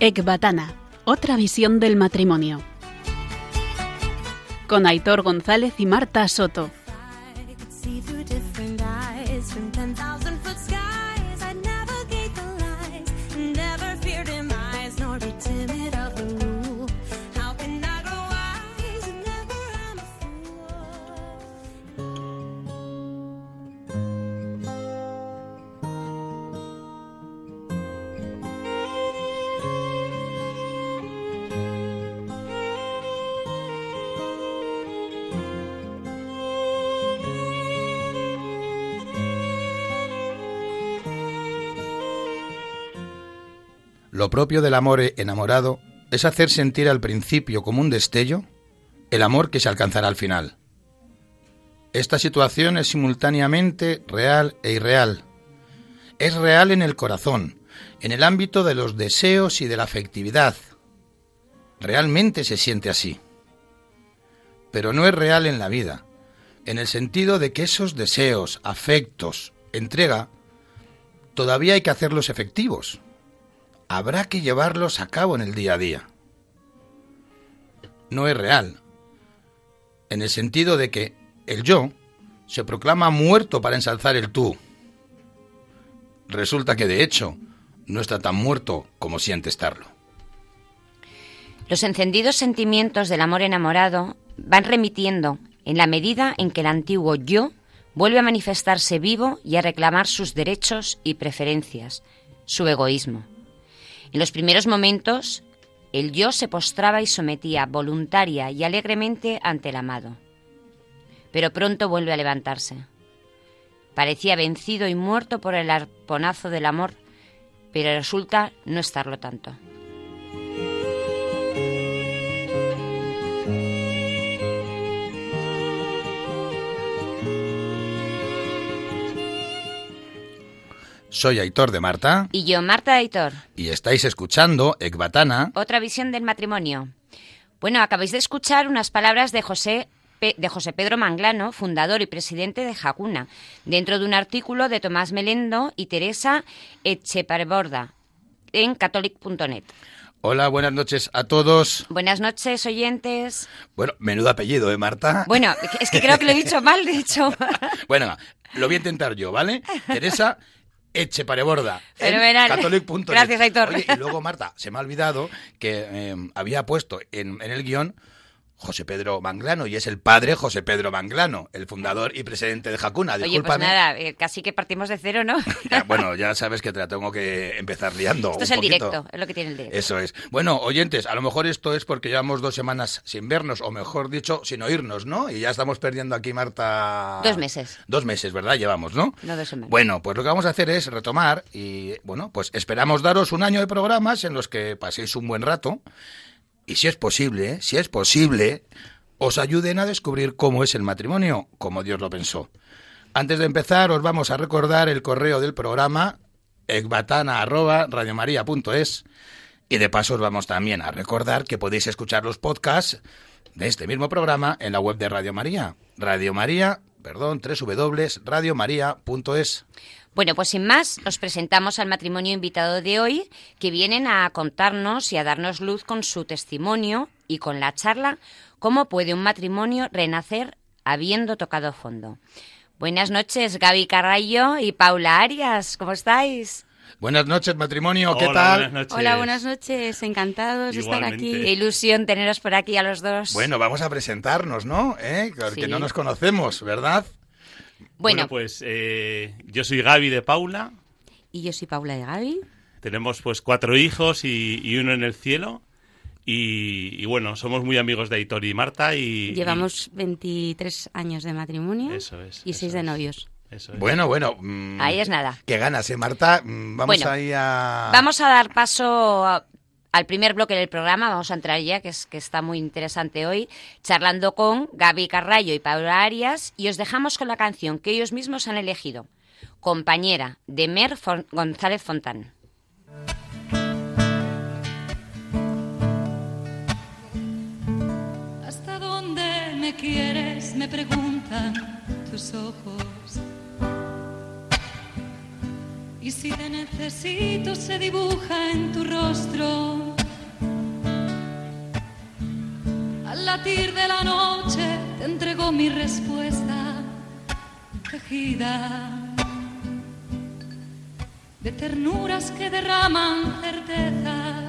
Ecbatana, otra visión del matrimonio. Con Aitor González y Marta Soto. Lo propio del amor enamorado es hacer sentir al principio como un destello el amor que se alcanzará al final. Esta situación es simultáneamente real e irreal. Es real en el corazón, en el ámbito de los deseos y de la afectividad. Realmente se siente así. Pero no es real en la vida, en el sentido de que esos deseos, afectos, entrega, todavía hay que hacerlos efectivos habrá que llevarlos a cabo en el día a día. No es real, en el sentido de que el yo se proclama muerto para ensalzar el tú. Resulta que de hecho no está tan muerto como siente estarlo. Los encendidos sentimientos del amor enamorado van remitiendo en la medida en que el antiguo yo vuelve a manifestarse vivo y a reclamar sus derechos y preferencias, su egoísmo. En los primeros momentos, el yo se postraba y sometía voluntaria y alegremente ante el amado. Pero pronto vuelve a levantarse. Parecía vencido y muerto por el arponazo del amor, pero resulta no estarlo tanto. Soy Aitor de Marta. Y yo, Marta de Aitor. Y estáis escuchando Ecbatana. Otra visión del matrimonio. Bueno, acabáis de escuchar unas palabras de José, de José Pedro Manglano, fundador y presidente de Jacuna, dentro de un artículo de Tomás Melendo y Teresa Echeparborda en catholic.net. Hola, buenas noches a todos. Buenas noches, oyentes. Bueno, menudo apellido, ¿eh, Marta? Bueno, es que creo que lo he dicho mal, de hecho. bueno, lo voy a intentar yo, ¿vale? Teresa Eche Pareborda. Fenomenal. Catholic.net. Gracias, Aitor. Oye, y luego, Marta, se me ha olvidado que eh, había puesto en, en el guion José Pedro Manglano y es el padre José Pedro Manglano, el fundador y presidente de Jacuna. Oye, pues nada, eh, casi que partimos de cero, ¿no? bueno, ya sabes que te la tengo que empezar liando. Esto es el directo, es lo que tiene el directo. Eso es. Bueno, oyentes, a lo mejor esto es porque llevamos dos semanas sin vernos, o mejor dicho, sin oírnos, ¿no? Y ya estamos perdiendo aquí, Marta. Dos meses. Dos meses, ¿verdad? Llevamos, ¿no? No, dos semanas. Bueno, pues lo que vamos a hacer es retomar y, bueno, pues esperamos daros un año de programas en los que paséis un buen rato. Y si es posible, si es posible, os ayuden a descubrir cómo es el matrimonio, como Dios lo pensó. Antes de empezar, os vamos a recordar el correo del programa ecbatana.radiomaria.es y de paso os vamos también a recordar que podéis escuchar los podcasts de este mismo programa en la web de Radio María, Radio María, perdón, www.radiomaria.es. Bueno, pues sin más, os presentamos al matrimonio invitado de hoy, que vienen a contarnos y a darnos luz con su testimonio y con la charla cómo puede un matrimonio renacer habiendo tocado fondo. Buenas noches, Gaby Carrallo y Paula Arias, ¿cómo estáis? Buenas noches, matrimonio, ¿qué Hola, tal? buenas noches. Hola, buenas noches, encantados de estar aquí. Qué ilusión teneros por aquí a los dos. Bueno, vamos a presentarnos, ¿no? ¿Eh? Porque Sí. no nos conocemos, ¿verdad? Bueno, bueno, pues eh, yo soy Gaby de Paula. Y yo soy Paula de Gaby. Tenemos pues cuatro hijos y, y uno en el cielo. Y, y, bueno, somos muy amigos de Aitor y Marta y... Llevamos 23 años de matrimonio y- Eso es. y eso 6 de novios. Eso es. Bueno, bueno. mm, ahí es nada. Qué ganas, ¿eh, Marta? Mm, Vamos Bueno, ahí a... Vamos a dar paso a- al primer bloque del programa, vamos a entrar ya, que, es, que está muy interesante hoy, charlando con Gaby Carrallo y Paula Arias, y os dejamos con la canción que ellos mismos han elegido, Compañera, de Mer González Fontán. ¿Hasta dónde me quieres? Me preguntan tus ojos. Y si te necesito se dibuja en tu rostro. Al latir de la noche te entregó mi respuesta tejida de ternuras que derraman certezas.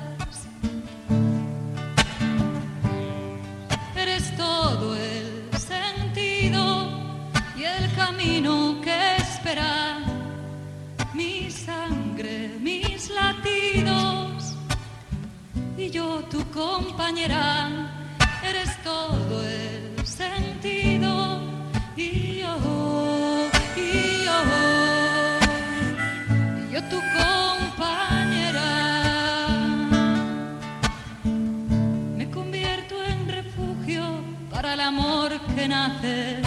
Compañera. Eres todo el sentido y yo, y yo, yo tu compañera. Me convierto en refugio para el amor que nace.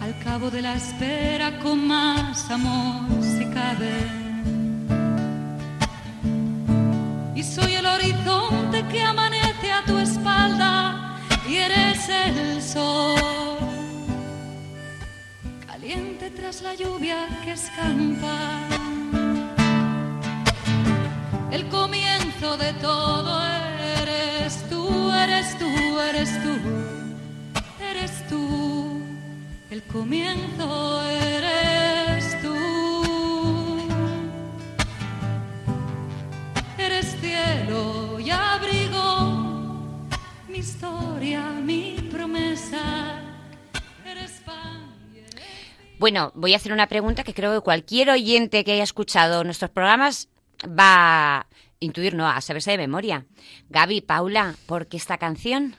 Al cabo de la espera con más amor si cabe. Horizonte que amanece a tu espalda y eres el sol. Caliente tras la lluvia que escampa. El comienzo de todo eres tú, eres tú, eres tú, eres tú. El comienzo eres mi historia, mi promesa. Eres pan y eres Bueno, voy a hacer una pregunta que creo que cualquier oyente que haya escuchado nuestros programas va a intuir, no, a saberse de memoria. Gaby, Paula, ¿por qué esta canción?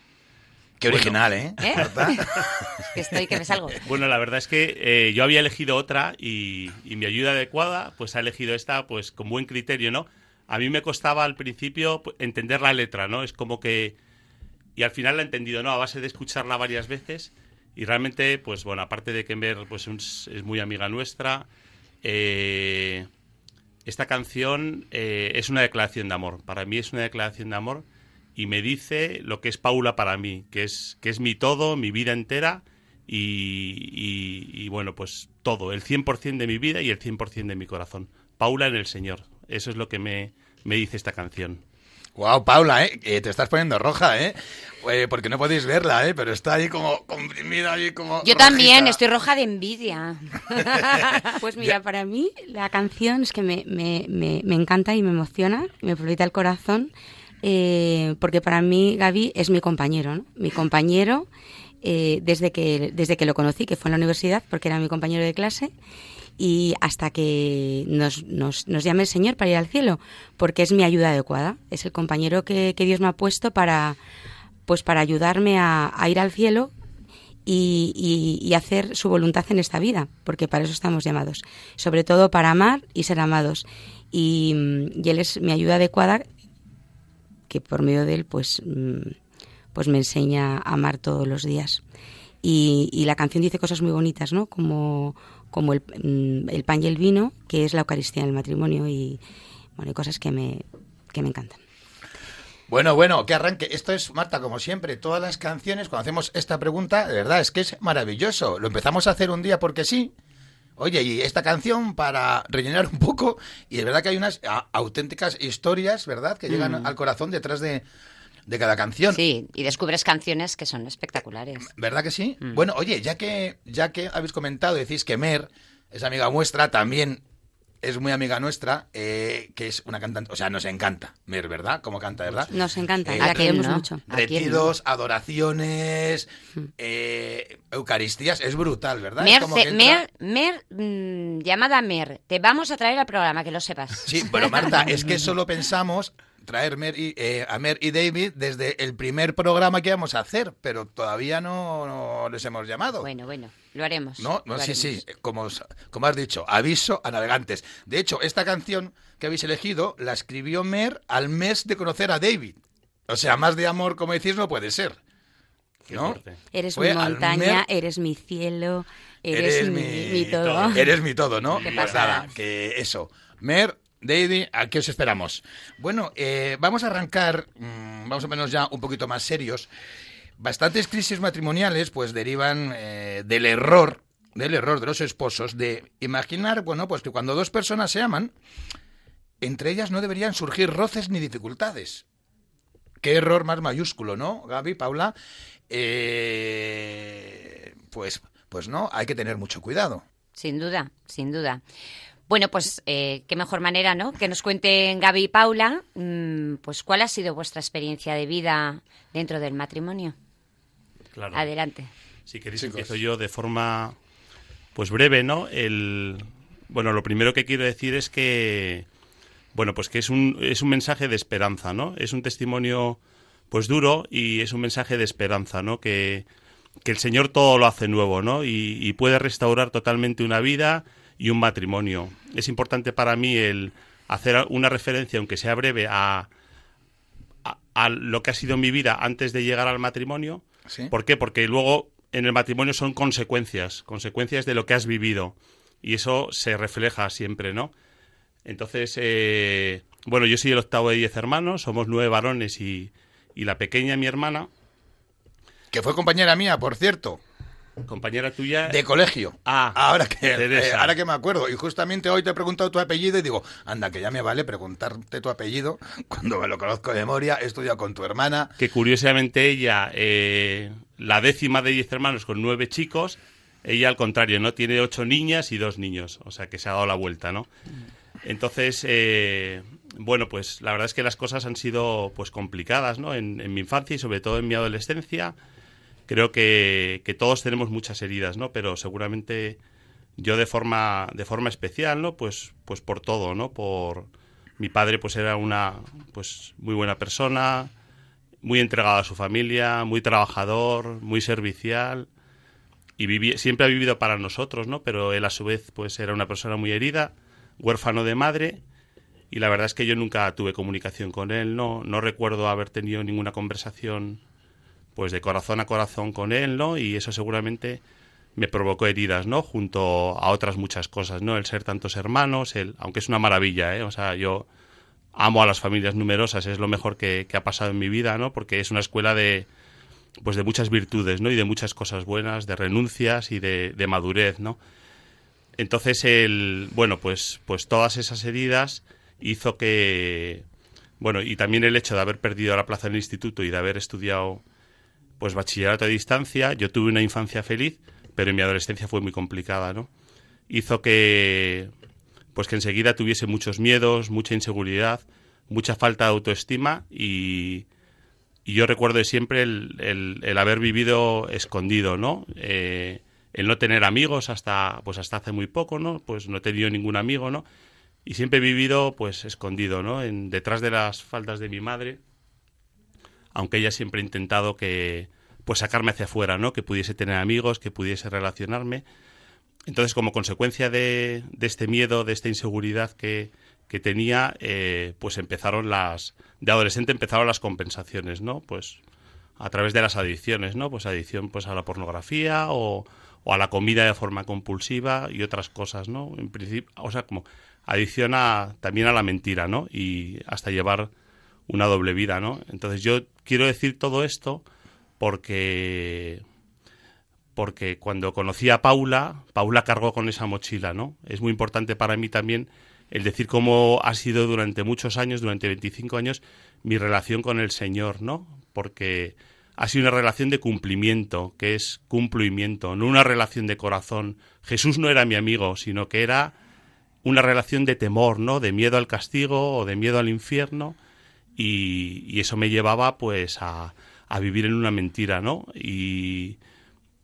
Qué original, ¿eh? ¿Eh? ¿Verdad? Es que estoy que me salgo. Bueno, la verdad es que eh, yo había elegido otra y, y mi ayuda adecuada pues ha elegido esta pues con buen criterio, ¿no? A mí me costaba al principio pues, entender la letra, ¿no? Es como que... Y al final la he entendido, ¿no? A base de escucharla varias veces y realmente, pues bueno, aparte de que Mer pues, es es muy amiga nuestra, eh, esta canción eh, es una declaración de amor. Para mí es una declaración de amor y me dice lo que es Paula para mí, que es, que es mi todo, mi vida entera y, y- y, bueno, pues todo, el 100% de mi vida y el 100% de mi corazón. Paula en el Señor, eso es lo que me, me dice esta canción. Wow, Paula, ¿eh? Eh, te estás poniendo roja, ¿eh? Eh, Porque no podéis verla, ¿eh? Pero está ahí como comprimida, ahí como. Yo también, estoy roja de envidia. Pues mira, para mí la canción es que me, me, me, me encanta y me emociona, me palpita el corazón, eh, porque para mí Gaby es mi compañero, ¿no? Mi compañero eh, desde, que, desde que lo conocí, que fue en la universidad, porque era mi compañero de clase, y hasta que nos, nos, nos llame el Señor para ir al cielo, porque es mi ayuda adecuada, es el compañero que, que Dios me ha puesto para, pues para ayudarme a, a ir al cielo y, y- hacer su voluntad en esta vida, porque para eso estamos llamados, sobre todo para amar y ser amados. Y, y él es mi ayuda adecuada, que por medio de él, pues, mm, pues me enseña a amar todos los días. Y, y la canción dice cosas muy bonitas, ¿no? Como, como el, mm, el pan y el vino, que es la Eucaristía en el matrimonio, y bueno, hay cosas que me, que me encantan. Bueno, bueno, que arranque. Esto es, Marta, como siempre, todas las canciones, cuando hacemos esta pregunta, de verdad, es que es maravilloso. Lo empezamos a hacer un día porque sí. Oye, y esta canción para rellenar un poco, y de verdad que hay unas auténticas historias, ¿verdad?, que llegan al corazón detrás de, de cada canción. Sí, y descubres canciones que son espectaculares. ¿Verdad que sí? Mm. Bueno, oye, ya que, ya que habéis comentado, decís que Mer es amiga vuestra, también es muy amiga nuestra, eh, que es una cantante, o sea, nos encanta Mer, ¿verdad? Como canta, ¿verdad? Nos encanta, Eh, la ¿a quién queremos no? mucho. ¿A quién Retiros, adoraciones, eh, Eucaristías, es brutal, ¿verdad? Es Mer, como te- Mer, Mer, mm, llamada Mer, te vamos a traer al programa, que lo sepas. Sí, pero Marta, es que solo pensamos traer Mer y- eh, a Mer y David desde el primer programa que íbamos a hacer, pero todavía no, no les hemos llamado. Bueno, bueno, lo haremos. No, no, lo sí, haremos. sí, como, como has dicho, aviso a navegantes. De hecho, esta canción que habéis elegido la escribió Mer al mes de conocer a David. O sea, más de amor, como decís, no puede ser. ¿No? Eres Fue mi montaña, Mer- eres mi cielo, eres, Eres mi, mi- mi todo. Eres mi todo, ¿no? Qué Pues nada, que eso. Mer, David, ¿a qué os esperamos? Bueno, eh, vamos a arrancar, mm, vamos a menos ya un poquito más serios. Bastantes crisis matrimoniales pues derivan eh, del error, del error de los esposos de imaginar, bueno, pues que cuando dos personas se aman, entre ellas no deberían surgir roces ni dificultades. qué error más mayúsculo, ¿no, Gaby, Paula? Eh, pues, pues no, hay que tener mucho cuidado. Sin duda, sin duda. Bueno, pues eh, qué mejor manera, ¿no? Que nos cuenten Gaby y Paula, mm, pues cuál ha sido vuestra experiencia de vida dentro del matrimonio. Claro. Adelante. Si queréis Chicos. empiezo yo de forma pues breve, ¿no? El bueno, lo primero que quiero decir es que bueno, pues que es un es un mensaje de esperanza, ¿no? Es un testimonio pues duro y es un mensaje de esperanza, ¿no? Que que el Señor todo lo hace nuevo, ¿no? Y, y puede restaurar totalmente una vida y un matrimonio. Es importante para mí el hacer una referencia, aunque sea breve, a, a, a lo que ha sido mi vida antes de llegar al matrimonio. ¿Sí? ¿Por qué? Porque luego en el matrimonio son consecuencias, consecuencias de lo que has vivido. Y eso se refleja siempre, ¿no? Entonces, eh, bueno, yo soy el octavo de diez hermanos, somos nueve varones y, y la pequeña, mi hermana, Que fue compañera mía, por cierto, compañera tuya. de colegio. Ah, ahora que, eh, ahora que me acuerdo. Y justamente hoy te he preguntado tu apellido y digo, anda, que ya me vale preguntarte tu apellido cuando me lo conozco de memoria. He estudiado con tu hermana. que curiosamente ella, eh, la décima de diez hermanos con nueve chicos, ella al contrario, ¿no? Tiene ocho niñas y dos niños, o sea que se ha dado la vuelta, ¿no? Entonces, eh, bueno, pues la verdad es que las cosas han sido pues complicadas, ¿no? En, en mi infancia y sobre todo en mi adolescencia. Creo que, que todos tenemos muchas heridas, ¿no? Pero seguramente yo de forma, de forma especial, ¿no? Pues, pues por todo, ¿no? Por mi padre pues era una pues muy buena persona, muy entregado a su familia, muy trabajador, muy servicial y siempre ha vivido para nosotros, ¿no? Pero él a su vez pues era una persona muy herida, huérfano de madre y la verdad es que yo nunca tuve comunicación con él, no no recuerdo haber tenido ninguna conversación pues de corazón a corazón con él, ¿no? Y eso seguramente me provocó heridas, ¿no? Junto a otras muchas cosas, ¿no? El ser tantos hermanos, el, aunque es una maravilla, ¿eh? O sea, yo amo a las familias numerosas, es lo mejor que, ha pasado en mi vida, ¿no? Porque es una escuela de, pues de muchas virtudes, ¿no? Y de muchas cosas buenas, de renuncias y de, de madurez, ¿no? Entonces, el, bueno, pues, pues todas esas heridas hizo que, bueno, y también el hecho de haber perdido la plaza en el instituto y de haber estudiado, pues, bachillerato a distancia, yo tuve una infancia feliz, pero en mi adolescencia fue muy complicada, ¿no? Hizo que, pues, que enseguida tuviese muchos miedos, mucha inseguridad, mucha falta de autoestima y, yo recuerdo siempre el, el- el haber vivido escondido, ¿no? Eh, el no tener amigos hasta, pues hasta hace muy poco, ¿no? Pues no he tenido ningún amigo, ¿no? Y siempre he vivido, pues, escondido, ¿no? En, detrás de las faldas de mi madre, aunque ella siempre ha intentado que, pues, sacarme hacia afuera, ¿no? Que pudiese tener amigos, que pudiese relacionarme. Entonces, como consecuencia de, este miedo, de esta inseguridad que, tenía, eh, pues empezaron las... De adolescente empezaron las compensaciones, ¿no? Pues a través de las adicciones, ¿no? Pues adicción pues a la pornografía o, o a la comida de forma compulsiva y otras cosas, ¿no? En principio, o sea, como adicción a, también a la mentira, ¿no? Y hasta llevar una doble vida, ¿no? Entonces yo quiero decir todo esto porque porque cuando conocí a Paula, Paula cargó con esa mochila, ¿no? Es muy importante para mí también el decir cómo ha sido durante muchos años, durante 25 años, mi relación con el Señor, ¿no? Porque ha sido una relación de cumplimiento, que es cumplimiento, no una relación de corazón. Jesús no era mi amigo, sino que era una relación de temor, ¿no? De miedo al castigo o de miedo al infierno. Y, eso me llevaba, pues, a, a vivir en una mentira, ¿no? Y,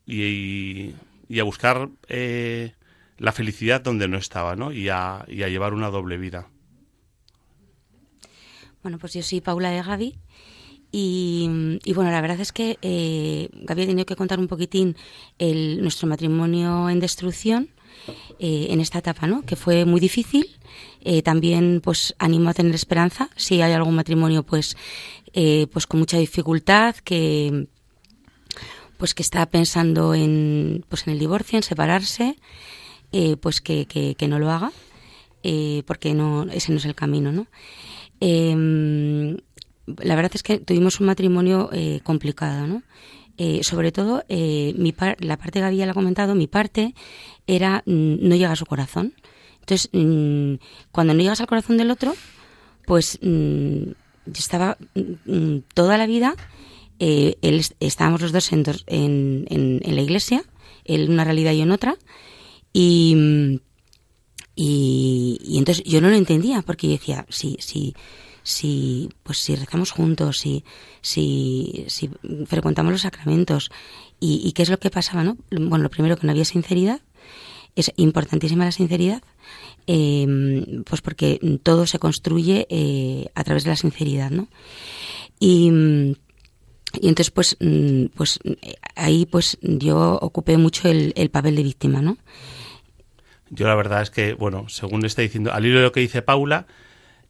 y, y a buscar eh, la felicidad donde no estaba, ¿no? Y a, y a llevar una doble vida. Bueno, pues yo soy Paula de Gaby. Y, y bueno, la verdad es que eh, Gaby ha tenido que contar un poquitín el, nuestro matrimonio en destrucción eh, en esta etapa, ¿no? Que fue muy difícil. Eh, también, pues, animo a tener esperanza. Si hay algún matrimonio, pues, eh, pues con mucha dificultad, que, pues, que está pensando en, pues, en el divorcio, en separarse, eh, pues que, que, que no lo haga, eh, porque no, ese no es el camino, ¿no? Eh, la verdad es que tuvimos un matrimonio complicado, ¿no? Eh, sobre todo, eh, mi par- la parte que había comentado, mi parte era mm, no llega a su corazón. Entonces, mm, cuando no llegas al corazón del otro, pues mm, yo estaba toda la vida, eh, él, estábamos los dos en, en, en, la iglesia, él en una realidad y yo en otra, y, y, y, entonces yo no lo entendía, porque yo decía, sí, sí, si pues si rezamos juntos, si, si, si frecuentamos los sacramentos y, qué es lo que pasaba, ¿no? Bueno, lo primero que no había sinceridad, es importantísima la sinceridad, eh, pues porque todo se construye eh, a través de la sinceridad, ¿no? Y, y entonces pues pues ahí pues yo ocupé mucho el, el papel de víctima, ¿no? Yo la verdad es que, bueno, según está diciendo, al hilo de lo que dice Paula,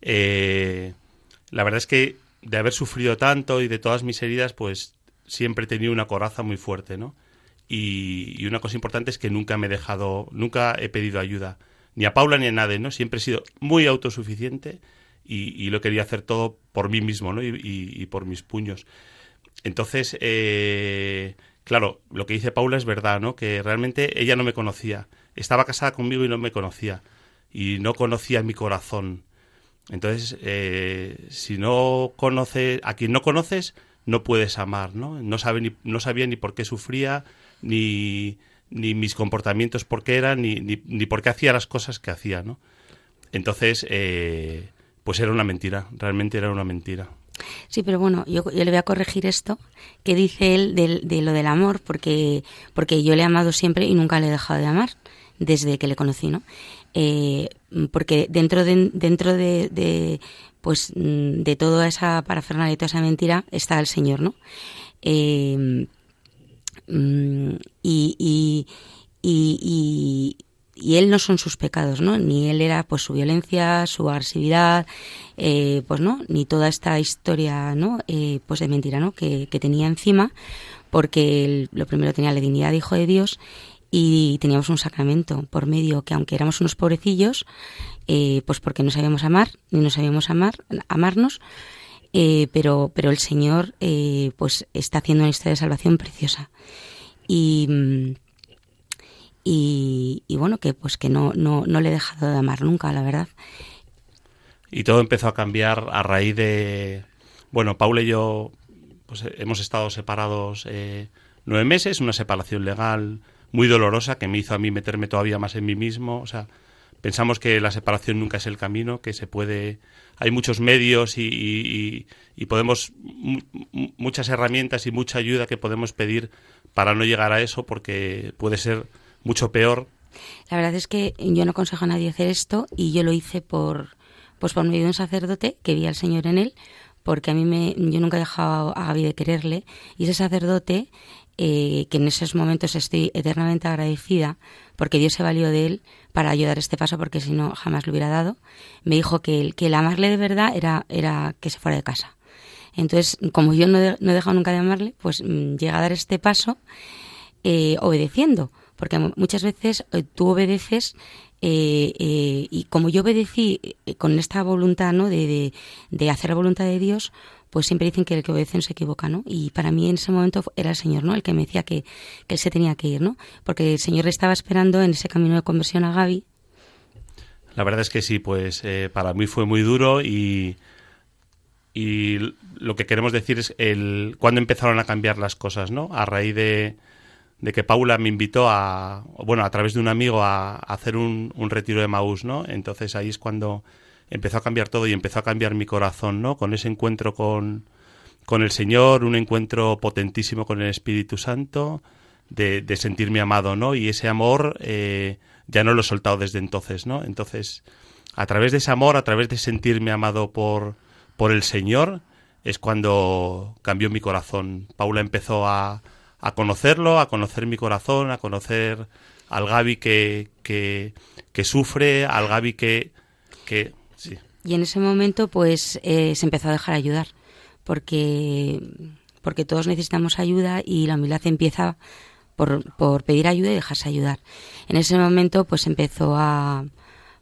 eh, la verdad es que de haber sufrido tanto y de todas mis heridas, pues siempre he tenido una coraza muy fuerte, ¿no? Y, una cosa importante es que nunca me he dejado, nunca he pedido ayuda, ni a Paula ni a nadie, ¿no? Siempre he sido muy autosuficiente y, lo quería hacer todo por mí mismo, ¿no? Y, por mis puños. Entonces, eh, claro, lo que dice Paula es verdad, ¿no? Que realmente ella no me conocía. Estaba casada conmigo y no me conocía. Y no conocía mi corazón. Entonces, eh, si no conoces, a quien no conoces, no puedes amar, ¿no? No, sabe ni, no sabía ni por qué sufría, ni, ni mis comportamientos por qué eran, ni, ni, por qué hacía las cosas que hacía, ¿no? Entonces, eh, pues era una mentira, realmente era una mentira. Sí, pero bueno, yo, yo, le voy a corregir esto que dice él de, de, lo del amor, porque, porque yo le he amado siempre y nunca le he dejado de amar desde que le conocí, ¿no? Eh, porque dentro de, dentro de, pues de toda esa parafernalia y toda esa mentira está el Señor, ¿no? Eh, mm, y, y, y, él no son sus pecados, ¿no? Ni él era pues su violencia, su agresividad, eh, pues no, ni toda esta historia, ¿no? Eh, pues de mentira, ¿no? Que, que tenía encima, porque él, lo primero tenía la dignidad de hijo de Dios y teníamos un sacramento por medio que aunque éramos unos pobrecillos, eh, pues porque no sabíamos amar, ni no sabíamos amar, amarnos, eh, pero, pero el Señor eh, pues está haciendo una historia de salvación preciosa. Y, y, bueno, que pues que no, no, no le he dejado de amar nunca, la verdad. Y todo empezó a cambiar a raíz de... Bueno, Paula y yo pues hemos estado separados nueve meses, una separación legal muy dolorosa que me hizo a mí meterme todavía más en mí mismo. O sea, pensamos que la separación nunca es el camino, que se puede. Hay muchos medios y, y, podemos. muchas herramientas y mucha ayuda que podemos pedir para no llegar a eso, porque puede ser mucho peor. La verdad es que yo no aconsejo a nadie hacer esto y yo lo hice por, pues por medio de un sacerdote que vi al Señor en él, porque a mí me, yo nunca he dejado a Gaby de quererle y ese sacerdote eh, que en esos momentos estoy eternamente agradecida porque Dios se valió de él para ayudar este paso porque si no jamás lo hubiera dado. Me dijo que el, que el amarle de verdad era, era que se fuera de casa. Entonces, como yo no, he dejado nunca de amarle, pues mm, llega a dar este paso eh, obedeciendo. Porque muchas veces eh, tú obedeces y como yo obedecí con esta voluntad ¿no? de, de, hacer la voluntad de Dios, pues siempre dicen que el que obedece no se equivoca, ¿no? Y para mí en ese momento era el Señor, ¿no? El que me decía que, él se tenía que ir, ¿no? Porque el Señor le estaba esperando en ese camino de conversión a Gaby. La verdad es que sí, pues eh, para mí fue muy duro y, y lo que queremos decir es el cuándo empezaron a cambiar las cosas, ¿no? A raíz de, de que Paula me invitó a, bueno, a través de un amigo a, hacer un, un, retiro de Maús, ¿no? Entonces ahí es cuando empezó a cambiar todo y empezó a cambiar mi corazón, ¿no? Con ese encuentro con, con el Señor, un encuentro potentísimo con el Espíritu Santo, de, de sentirme amado, ¿no? Y ese amor eh, ya no lo he soltado desde entonces, ¿no? Entonces, a través de ese amor, a través de sentirme amado por, por el Señor, es cuando cambió mi corazón. Paula empezó a, a conocerlo, a conocer mi corazón, a conocer al Gaby que, que, sufre, al Gaby que, que y en ese momento, pues, eh, se empezó a dejar ayudar, porque, porque todos necesitamos ayuda y la humildad empieza por, por pedir ayuda y dejarse ayudar. En ese momento, pues, empezó a,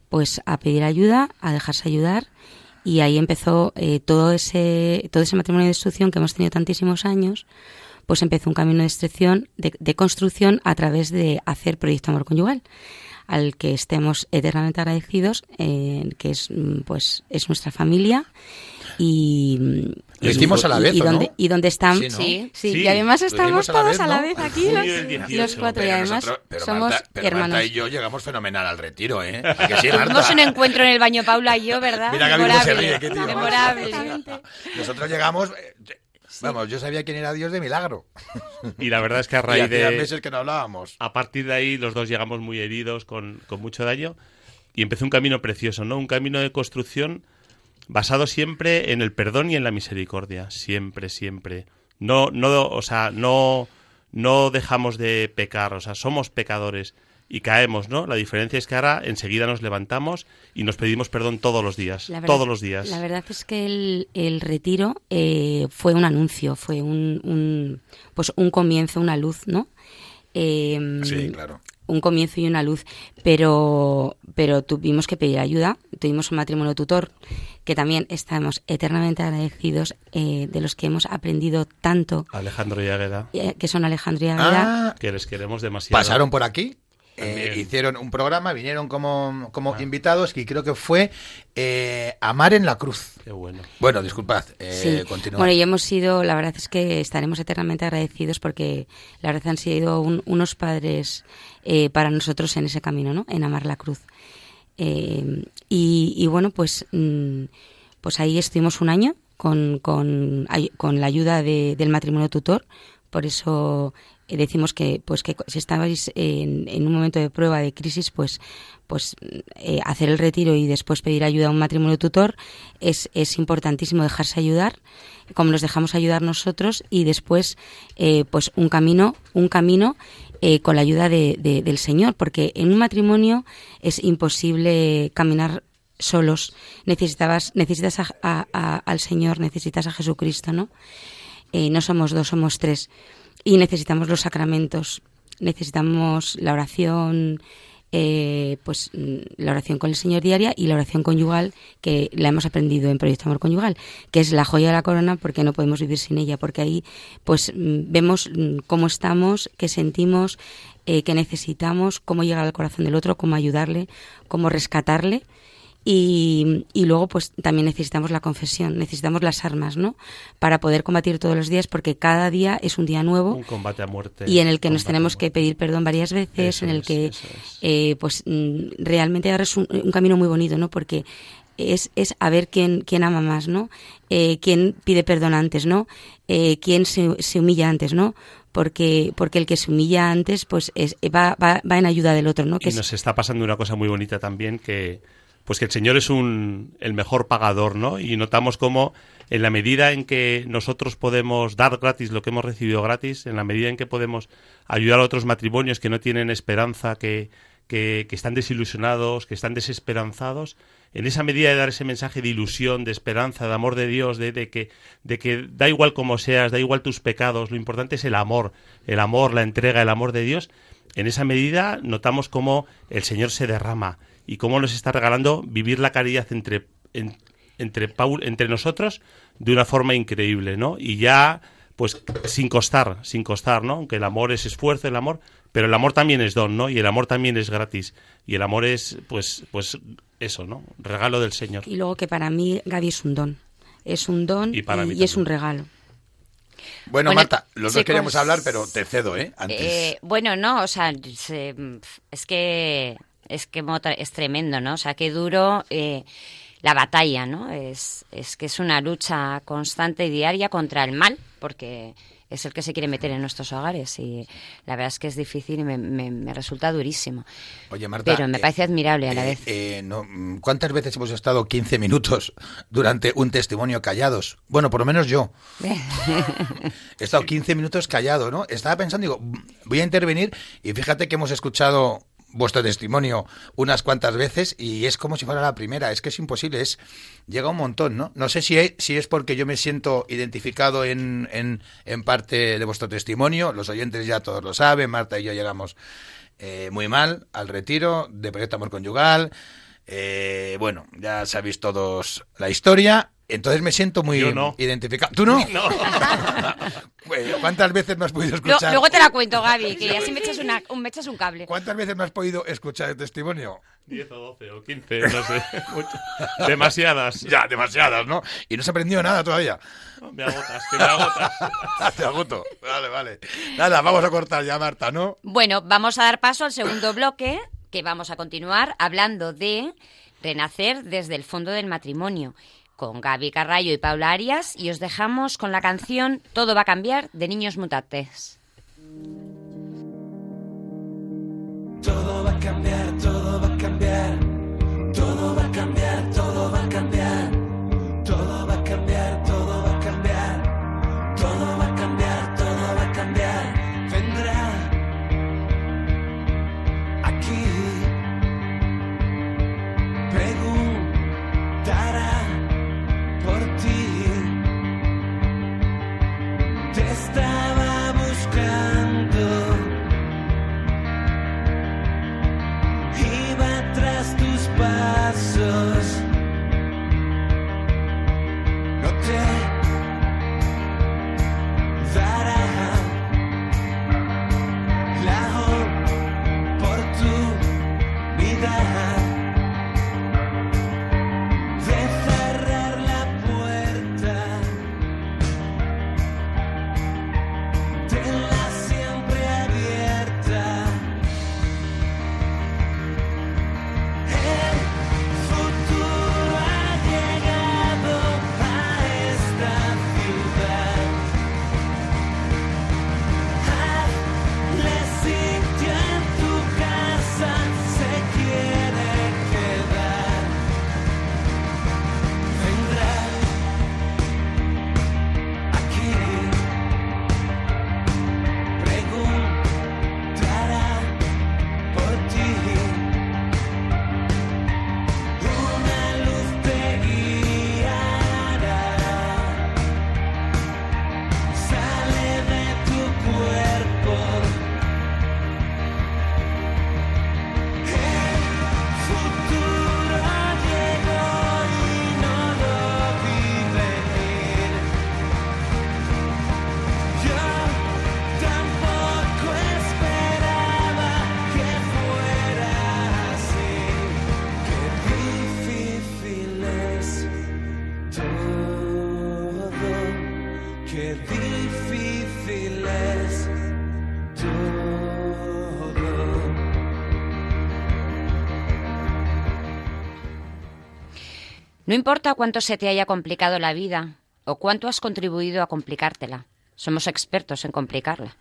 pues, a pedir ayuda, a dejarse ayudar y ahí empezó eh, todo ese todo ese matrimonio de destrucción que hemos tenido tantísimos años pues empezó un camino de de, de construcción a través de hacer proyecto amor conyugal al que estemos eternamente agradecidos, eh, que es, mm, pues, es nuestra familia. y Lo hicimos a la vez, y, ¿o no? donde, y donde están Sí, ¿no? sí, Sí. y además estamos a la todos vez, a la ¿no? vez aquí los, del 18. los cuatro y además nosotros- pero somos Marta, pero hermanos Marta y yo llegamos fenomenal al retiro, ¿eh? ¿A que sí, Tuvimos un encuentro en el baño Paula y yo, ¿verdad? Mira Gaby cómo se Memorable. ríe, qué tío. Memorable. Nosotros llegamos... Vamos, yo sabía quién era Dios de milagro. Y la verdad es que a raíz de... meses que no hablábamos. A partir de ahí los dos llegamos muy heridos, con, con mucho daño, y empezó un camino precioso, ¿no? Un camino de construcción basado siempre en el perdón y en la misericordia, siempre, siempre. No, no, o sea, no, no dejamos de pecar, o sea, somos pecadores y caemos, ¿no? La diferencia es que ahora enseguida nos levantamos y nos pedimos perdón todos los días, verdad- todos los días. La verdad es que el, el retiro eh, fue un anuncio, fue un, un- pues un comienzo, una luz, ¿no? Eh, Sí, claro. un comienzo y una luz, pero, pero tuvimos que pedir ayuda. Tuvimos un matrimonio tutor que también estamos eternamente agradecidos, eh, de los que hemos aprendido tanto, Alejandro y Águeda, eh, que son Alejandro y Águeda. Ah, que les queremos demasiado. pasaron por aquí. Eh, hicieron un programa, vinieron como, como Ah. invitados y creo que fue eh, Amar en la Cruz. Qué bueno. Bueno, disculpad, eh, Sí. continúa. Bueno, y hemos sido, la verdad es que estaremos eternamente agradecidos porque la verdad han sido un- unos padres eh, para nosotros en ese camino, ¿no? En amar la cruz. Eh, y, y bueno, pues, mm, pues ahí estuvimos un año con, con, con la ayuda de- del matrimonio tutor. Por eso decimos que, pues que si estabais en, en un momento de prueba, de crisis, pues, pues eh, hacer el retiro y después pedir ayuda a un matrimonio tutor es, es importantísimo dejarse ayudar, como nos dejamos ayudar nosotros y después, eh, pues un camino, un camino eh, con la ayuda de- de- del Señor, porque en un matrimonio es imposible caminar solos. Necesitabas, necesitas a- al Señor, necesitas a Jesucristo, ¿no? Eh, no somos dos, somos tres. Y necesitamos los sacramentos, necesitamos la oración, eh, pues la oración con el Señor diaria y la oración conyugal que la hemos aprendido en Proyecto Amor Conyugal, que es la joya de la corona porque no podemos vivir sin ella, porque ahí pues vemos mm, cómo estamos, qué sentimos, eh, qué necesitamos, cómo llegar al corazón del otro, cómo ayudarle, cómo rescatarle. Y, y luego, pues también necesitamos la confesión, necesitamos las armas, ¿no? Para poder combatir todos los días, porque cada día es un día nuevo Un combate a muerte. y en el que nos tenemos que pedir perdón varias veces, Eso en el es, que, es. eh, pues mm, realmente ahora es un, un camino muy bonito, ¿no? Porque es, es a ver quién, quién ama más, ¿no? Eh, quién pide perdón antes, ¿no? Eh, quién se, se humilla antes, ¿no? Porque, porque el que se humilla antes, pues es, va, va, va en ayuda del otro, ¿no? Que y es- nos está pasando una cosa muy bonita también que pues que el Señor es un el mejor pagador, ¿no? Y notamos como en la medida en que nosotros podemos dar gratis lo que hemos recibido gratis, en la medida en que podemos ayudar a otros matrimonios que no tienen esperanza, que que, que están desilusionados, que están desesperanzados, en esa medida de dar ese mensaje de ilusión, de esperanza, de amor de Dios, de, de que, de que da igual como seas, da igual tus pecados, lo importante es el amor, el amor, la entrega, el amor de Dios, en esa medida notamos cómo el Señor se derrama y cómo nos está regalando vivir la caridad entre, en- entre, Paul, entre nosotros de una forma increíble, ¿no? Y ya, pues, sin costar, sin costar, ¿no? Aunque el amor es esfuerzo, el amor, pero el amor también es don, ¿no? Y el amor también es gratis. Y el amor es, pues, pues, eso, ¿no? Regalo del Señor. Y luego que para mí Gaby es un don. Es un don Y para es un regalo. Bueno, Bueno, Marta, los dos queremos hablar, pero te cedo, ¿eh? Antes. Eh, bueno, no, o sea, se- es que es que es tremendo, ¿no? O sea, qué duro eh, la batalla, ¿no? Es, es que es una lucha constante y diaria contra el mal, porque es el que se quiere meter en nuestros hogares y la verdad es que es difícil y me, me- me resulta durísimo. Oye, Marta. Pero me eh, parece admirable a la eh, vez. eh, no, ¿Cuántas veces hemos estado 15 minutos durante un testimonio callados? Bueno, por lo menos yo. He estado 15 minutos callado, ¿no? Estaba pensando, digo, voy a intervenir y fíjate que hemos escuchado vuestro testimonio unas cuantas veces y es como si fuera la primera, es que es imposible, es llega un montón, ¿no? No sé si es, si es porque yo me siento identificado en, en, en parte de vuestro testimonio, los oyentes ya todos lo saben, Marta y yo llegamos eh, muy mal al retiro de Proyecto Amor Conyugal, eh, bueno, ya sabéis todos la historia. Entonces me siento muy Yo no. identificado. ¿Tú no? No. Bueno, ¿Cuántas veces me has podido Lo- escuchar? luego te la cuento, Gaby, que así me echas, una, un, me echas un cable. ¿Cuántas veces me has podido escuchar el testimonio? 10 o 12 o 15, no sé. Mucho. Demasiadas. Ya, demasiadas, ¿no? Y no se ha aprendido nada todavía. Me agotas, que me agotas. Te agoto. Vale, vale. Nada, vamos a cortar ya, Marta, ¿no? Bueno, vamos a dar paso al segundo bloque, que vamos a continuar hablando de renacer desde el fondo del matrimonio, con Gaby Carrallo y Paula Arias, y os dejamos con la canción Todo va a cambiar de Niños Mutantes. No importa cuánto se te haya complicado la vida o cuánto has contribuido a complicártela. Somos expertos en complicarla.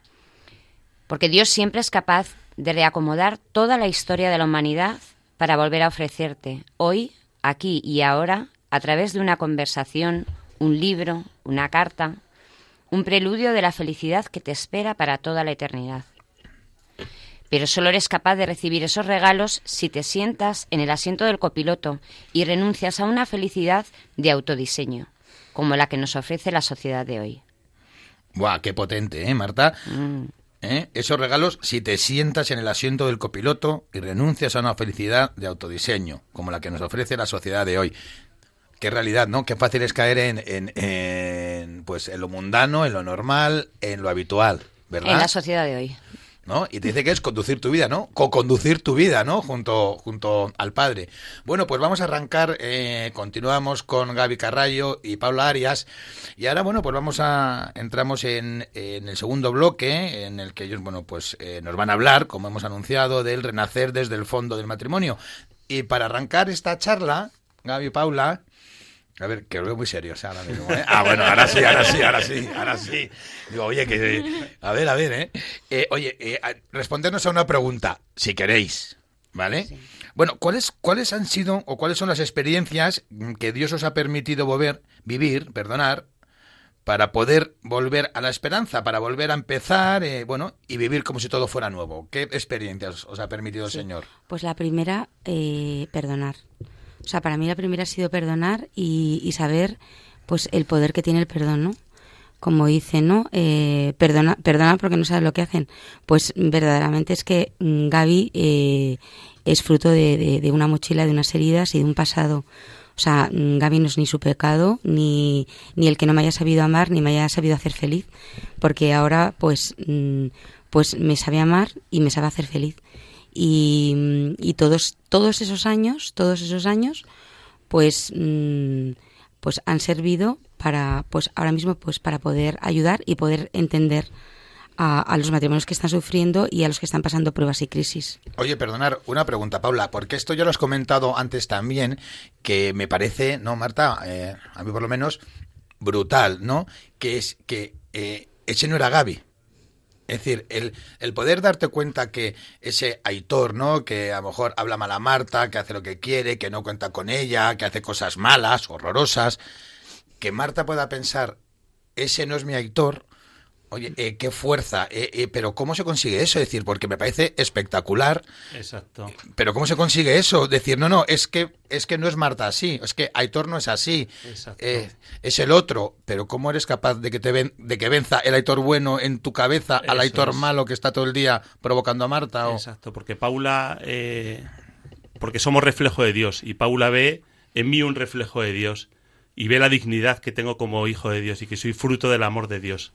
Porque Dios siempre es capaz de reacomodar toda la historia de la humanidad para volver a ofrecerte hoy, aquí y ahora, a través de una conversación, un libro, una carta, un preludio de la felicidad que te espera para toda la eternidad. Pero solo eres capaz de recibir esos regalos si te sientas en el asiento del copiloto y renuncias a una felicidad de autodiseño, como la que nos ofrece la sociedad de hoy. Buah, qué potente, ¿eh, Marta? ¿Eh? Esos regalos si te sientas en el asiento del copiloto y renuncias a una felicidad de autodiseño, como la que nos ofrece la sociedad de hoy. Qué realidad, ¿no? Qué fácil es caer en, en, en, pues, en lo mundano, en lo normal, en lo habitual, ¿verdad? En la sociedad de hoy. Y te dice que es conducir tu vida, ¿no? Co-conducir tu vida, ¿no? Junto, junto al Padre. Bueno, pues vamos a arrancar, eh, continuamos con Gaby Carrallo y Paula Arias. Y ahora, bueno, pues vamos a, entramos en, en el segundo bloque, en el que ellos, bueno, pues eh, nos van a hablar, como hemos anunciado, del renacer desde el fondo del matrimonio. Y para arrancar esta charla, Gaby y Paula, a ver, que os veo muy serios ahora mismo, ¿eh? Ah, bueno, ahora sí, ahora sí, ahora sí, ahora sí. Digo, oye, que... A ver, a ver, ¿eh? Eh, oye, eh, respondernos a una pregunta, si queréis, ¿vale? Bueno, ¿cuáles, ¿cuáles han sido o cuáles son las experiencias que Dios os ha permitido volver, vivir, perdonar, para poder volver a la esperanza, para volver a empezar, eh, bueno, y vivir como si todo fuera nuevo? ¿Qué experiencias os ha permitido el Señor? Pues la primera, eh, perdonar. O sea, para mí la primera ha sido perdonar y, saber pues el poder que tiene el perdón, ¿no? Como dicen, ¿no? Eh, perdona, perdona porque no sabes lo que hacen. Pues verdaderamente es que mm, Gaby eh, es fruto de, de- de una mochila, de unas heridas y de un pasado O sea, mm, Gaby no es ni su pecado, ni, ni el que no me haya sabido amar, ni me haya sabido hacer feliz, porque ahora pues, mm, pues me sabe amar y me sabe hacer feliz. Y, y todos, todos esos años, todos esos años, pues, mm, pues han servido para, pues ahora mismo, pues para poder ayudar y poder entender a, a los matrimonios que están sufriendo y a los que están pasando pruebas y crisis. Oye, perdonar, una pregunta, Paula, porque esto ya lo has comentado antes también, que me parece, ¿no, Marta? Eh, a mí por lo menos, brutal, ¿no? Que es que eh, ese no era Gaby. Es decir, el, el poder darte cuenta que ese Aitor, ¿no? Que a lo mejor habla mal a Marta, que hace lo que quiere, que no cuenta con ella, que hace cosas malas, horrorosas, que Marta pueda pensar, ese no es mi Aitor, Oye, eh, qué fuerza, eh, eh, pero ¿cómo se consigue eso? Es decir, porque me parece espectacular, Exacto. pero ¿cómo se consigue eso? Decir, no, no, es que es que no es Marta así, es que Aitor no es así, Exacto. es el otro, pero ¿cómo eres capaz de que te ven, de que venza el Aitor bueno en tu cabeza al Eso Aitor es. malo que está todo el día provocando a Marta? O... Exacto, porque Paula, porque somos reflejo de Dios y Paula ve en mí un reflejo de Dios y ve la dignidad que tengo como hijo de Dios y que soy fruto del amor de Dios.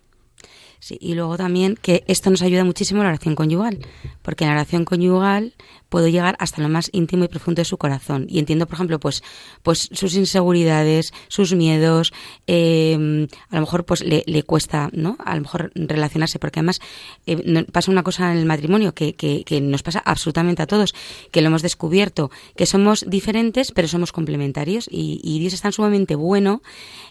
Sí, y luego también que esto nos ayuda muchísimo la oración conyugal, porque en la oración conyugal puedo llegar hasta lo más íntimo y profundo de su corazón y entiendo, por ejemplo, pues, pues sus inseguridades, sus miedos, eh, a lo mejor pues le, le cuesta, ¿no? A lo mejor relacionarse, porque además no- pasa una cosa en el matrimonio que, que, que nos pasa absolutamente a todos, que lo hemos descubierto, que somos diferentes pero somos complementarios y, y Dios es tan sumamente bueno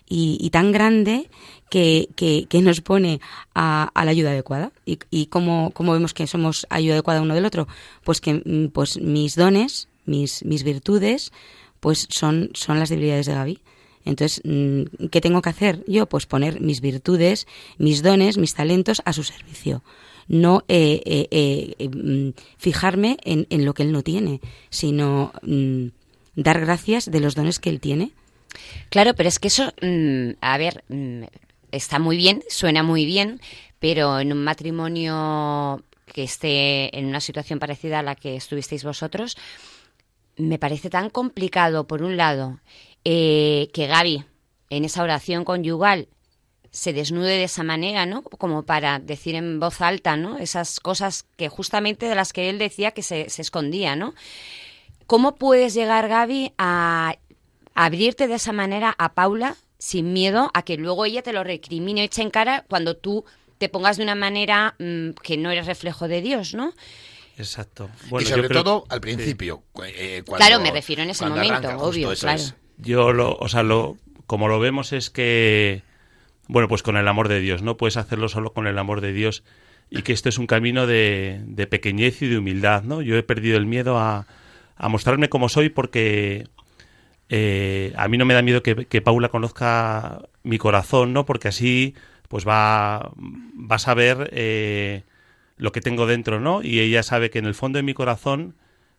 y, y tan grande que, que, nos pone a, a la ayuda adecuada. ¿Y, y cómo, cómo vemos que somos ayuda adecuada uno del otro? Pues que mm, pues mis dones, mis, mis virtudes, pues son, son las debilidades de Gaby. Entonces, mm, ¿qué tengo que hacer yo? Pues poner mis virtudes, mis dones, mis talentos a su servicio. No eh, eh, eh, eh, mm, fijarme en, en lo que él no tiene, sino mm, dar gracias de los dones que él tiene. Claro, pero es que eso, mm, a ver, está muy bien, suena muy bien, pero en un matrimonio que esté en una situación parecida a la que estuvisteis vosotros, me parece tan complicado, por un lado, eh, que Gaby, en esa oración conyugal, se desnude de esa manera, ¿no? Como para decir en voz alta, ¿no? Esas cosas que justamente de las que él decía que se, se escondía, ¿no? ¿Cómo puedes llegar, Gaby, a abrirte de esa manera a Paula sin miedo a que luego ella te lo recrimine o eche en cara cuando tú te pongas de una manera mm, que no eres reflejo de Dios, ¿no? Exacto. y Bueno, sobre yo creo- todo al principio. eh, cuando- Claro, me refiero en ese momento, arranca, obvio, claro. es. Yo lo, o sea, lo, como lo vemos es que, bueno, pues con el amor de Dios, ¿no? Puedes hacerlo solo con el amor de Dios y que esto es un camino de, de pequeñez y de humildad, ¿no? Yo he perdido el miedo a, a mostrarme como soy porque eh, a mí no me da miedo que, Paula conozca mi corazón, ¿no? Porque así, pues va, va a saber eh, lo que tengo dentro, ¿no? Y ella sabe que en el fondo de mi corazón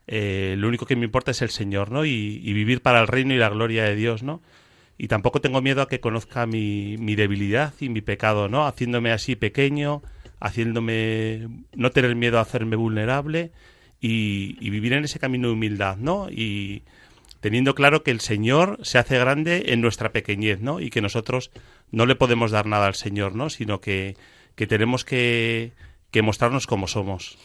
eh, lo único que me importa es el Señor, ¿no? Y, y vivir para el reino y la gloria de Dios, ¿no? Y tampoco tengo miedo a que conozca mi, mi debilidad y mi pecado, ¿no? Haciéndome así pequeño, haciéndome no tener miedo a hacerme vulnerable y, y vivir en ese camino de humildad, ¿no? Y teniendo claro que el Señor se hace grande en nuestra pequeñez, ¿no? Y que nosotros no le podemos dar nada al Señor, ¿no? Sino que, que tenemos que, que mostrarnos como somos.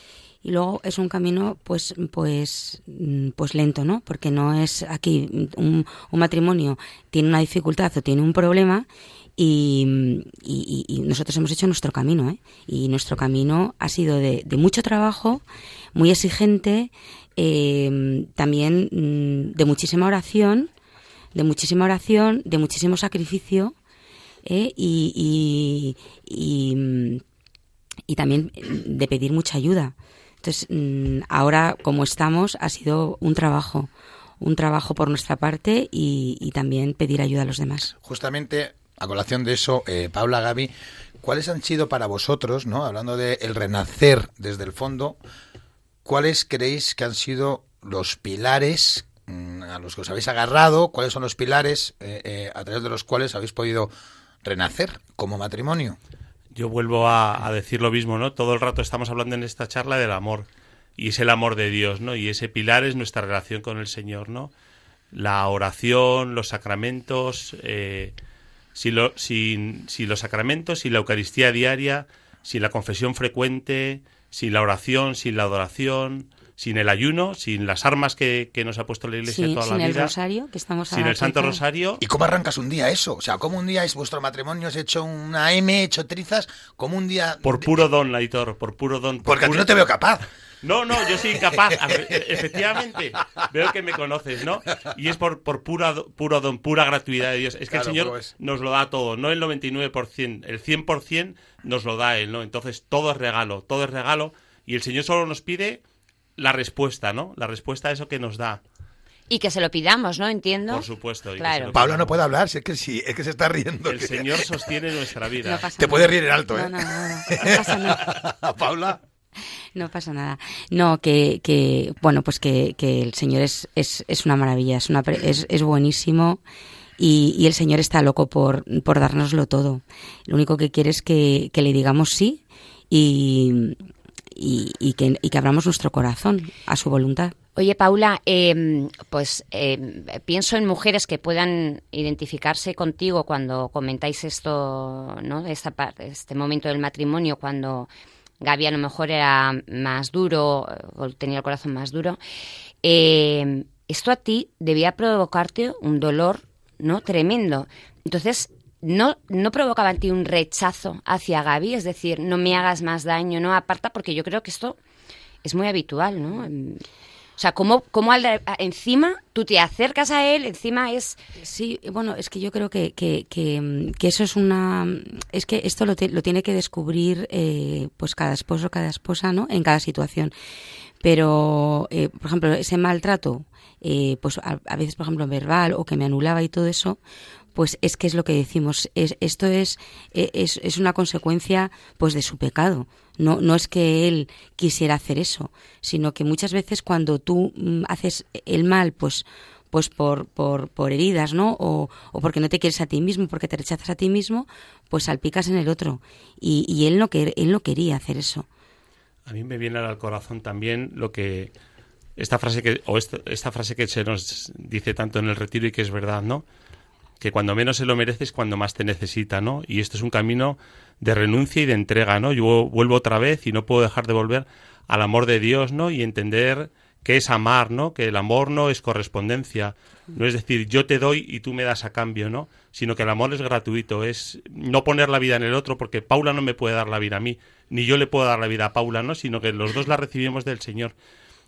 y luego es un camino pues pues mm, pues lento no porque no es aquí un, un matrimonio tiene una dificultad o tiene un problema y, y- nosotros hemos hecho nuestro camino ¿eh? y nuestro camino ha sido de mucho trabajo muy exigente eh, también mm, de muchísima oración de muchísima oración de muchísimo sacrificio ¿eh? y, y- y, mm, también de pedir mucha ayuda. Entonces, mm, ahora como estamos, ha sido un trabajo, un trabajo por nuestra parte y, también pedir ayuda a los demás. Justamente, a colación de eso, eh, Paula, Gaby, ¿cuáles han sido para vosotros, no hablando de el renacer desde el fondo, cuáles creéis que han sido los pilares mm, a los que os habéis agarrado? ¿Cuáles son los pilares eh, eh, a través de los cuales habéis podido renacer como matrimonio? Yo vuelvo a, decir lo mismo, ¿no? Todo el rato estamos hablando en esta charla del amor y es el amor de Dios, ¿no? Y ese pilar es nuestra relación con el Señor, ¿no? la oración, los sacramentos, eh, sin, lo- sin- sin los sacramentos, sin la Eucaristía diaria, sin la confesión frecuente, sin la oración, sin la adoración, sin el ayuno, sin las armas que, que nos ha puesto la Iglesia Sí, toda sin la el vida, rosario, que estamos sin el Santo Rosario. ¿Y cómo arrancas un día eso? O sea, ¿cómo un día es vuestro matrimonio has hecho una M, hecho trizas? ¿Cómo un día...? Por puro don, Aitor, por puro don. por Porque a ti no te veo capaz. No, no, yo soy incapaz. Efe- Efectivamente, veo que me conoces, ¿no? Y es por, por pura, puro don, pura gratuidad de Dios. Es que Claro, el Señor pues. nos lo da todo, no el 99%, el 100% nos lo da Él, ¿no? Entonces todo es regalo, todo es regalo. Y el Señor solo nos pide la respuesta, ¿no? La respuesta a eso que nos da, Y que se lo pidamos, ¿no? Entiendo. por supuesto. Claro. se lo Paula no puede hablar, si es que sí, es que se está riendo. El que- Señor sostiene nuestra vida. No pasa Te nada. puede reír en alto, ¿eh? No, no, no, no, no pasa nada. Paula. No pasa nada. No, que, que bueno, pues que, que el Señor es, es, es una maravilla, es, una, es, es buenísimo y, y el Señor está loco por, por dárnoslo todo. Lo único que quiere es que, que le digamos sí y, y, que, y que abramos nuestro corazón a su voluntad. Oye, Paula, eh, pues eh, pienso en mujeres que puedan identificarse contigo cuando comentáis esto, ¿no? Esta este momento del matrimonio, cuando Gaby a lo mejor era más duro o tenía el corazón más duro. Eh, esto a ti debía provocarte un dolor, ¿no? Tremendo. Entonces, no, no provocaba en ti un rechazo hacia Gaby, es decir, no me hagas más daño, no aparta, porque yo creo que esto es muy habitual, ¿no? O sea, ¿cómo, cómo al- encima tú te acercas a él, encima es... Sí, bueno, es que yo creo que, que, que, mm, que eso es una... Es que esto lo, te- lo tiene que descubrir eh, pues cada esposo, cada esposa, ¿no? En cada situación. Pero, eh, por ejemplo, ese maltrato, eh, pues a, a veces, por ejemplo, verbal o que me anulaba y todo eso, pues es que es lo que decimos. Es, esto es, eh, es, es una consecuencia pues de su pecado. No, no es que él quisiera hacer eso, sino que muchas veces cuando tú mm, haces el mal, pues pues por, por, por heridas, ¿no? O, o porque no te quieres a ti mismo, porque te rechazas a ti mismo, pues salpicas en el otro. Y, y él, no él no quería hacer eso. A mí me viene al corazón también lo que esta frase que o esta, esta frase que se nos dice tanto en el retiro y que es verdad, ¿no? Que cuando menos se lo mereces cuando más te necesita, ¿no? Y esto es un camino de renuncia y de entrega, ¿no? Yo vuelvo otra vez y no puedo dejar de volver al amor de Dios, ¿no? Y entender que es amar, ¿no? Que el amor no es correspondencia, no es decir, yo te doy y tú me das a cambio, ¿no? Sino que el amor es gratuito, es no poner la vida en el otro, porque Paula no me puede dar la vida a mí, ni yo le puedo dar la vida a Paula, ¿no? Sino que los dos la recibimos del Señor.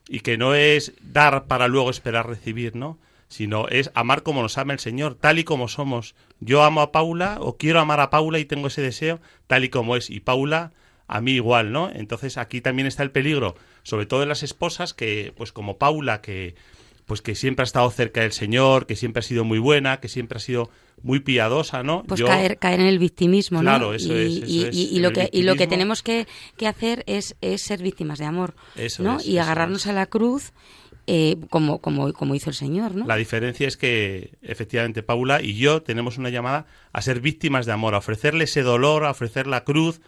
Y que no es dar para luego esperar recibir, ¿no? Sino es amar como nos ama el Señor, tal y como somos. Yo amo a Paula o quiero amar a Paula y tengo ese deseo tal y como es. Y Paula a mí igual, ¿no? Entonces aquí también está el peligro, sobre todo en las esposas que, pues como Paula, que pues que siempre ha estado cerca del Señor, que siempre ha sido muy buena, que siempre ha sido muy piadosa, ¿no? Pues Yo- caer, caer en el victimismo, ¿no? Claro, eso y, es, eso y- es, y- y lo que, y lo que tenemos que, que hacer es, es ser víctimas de amor, Eso ¿no? es, y agarrarnos a la cruz eh, como, como, como hizo el Señor, ¿no? La diferencia es que efectivamente Paula y yo tenemos una llamada a ser víctimas de amor, a ofrecerle ese dolor, a ofrecer la cruz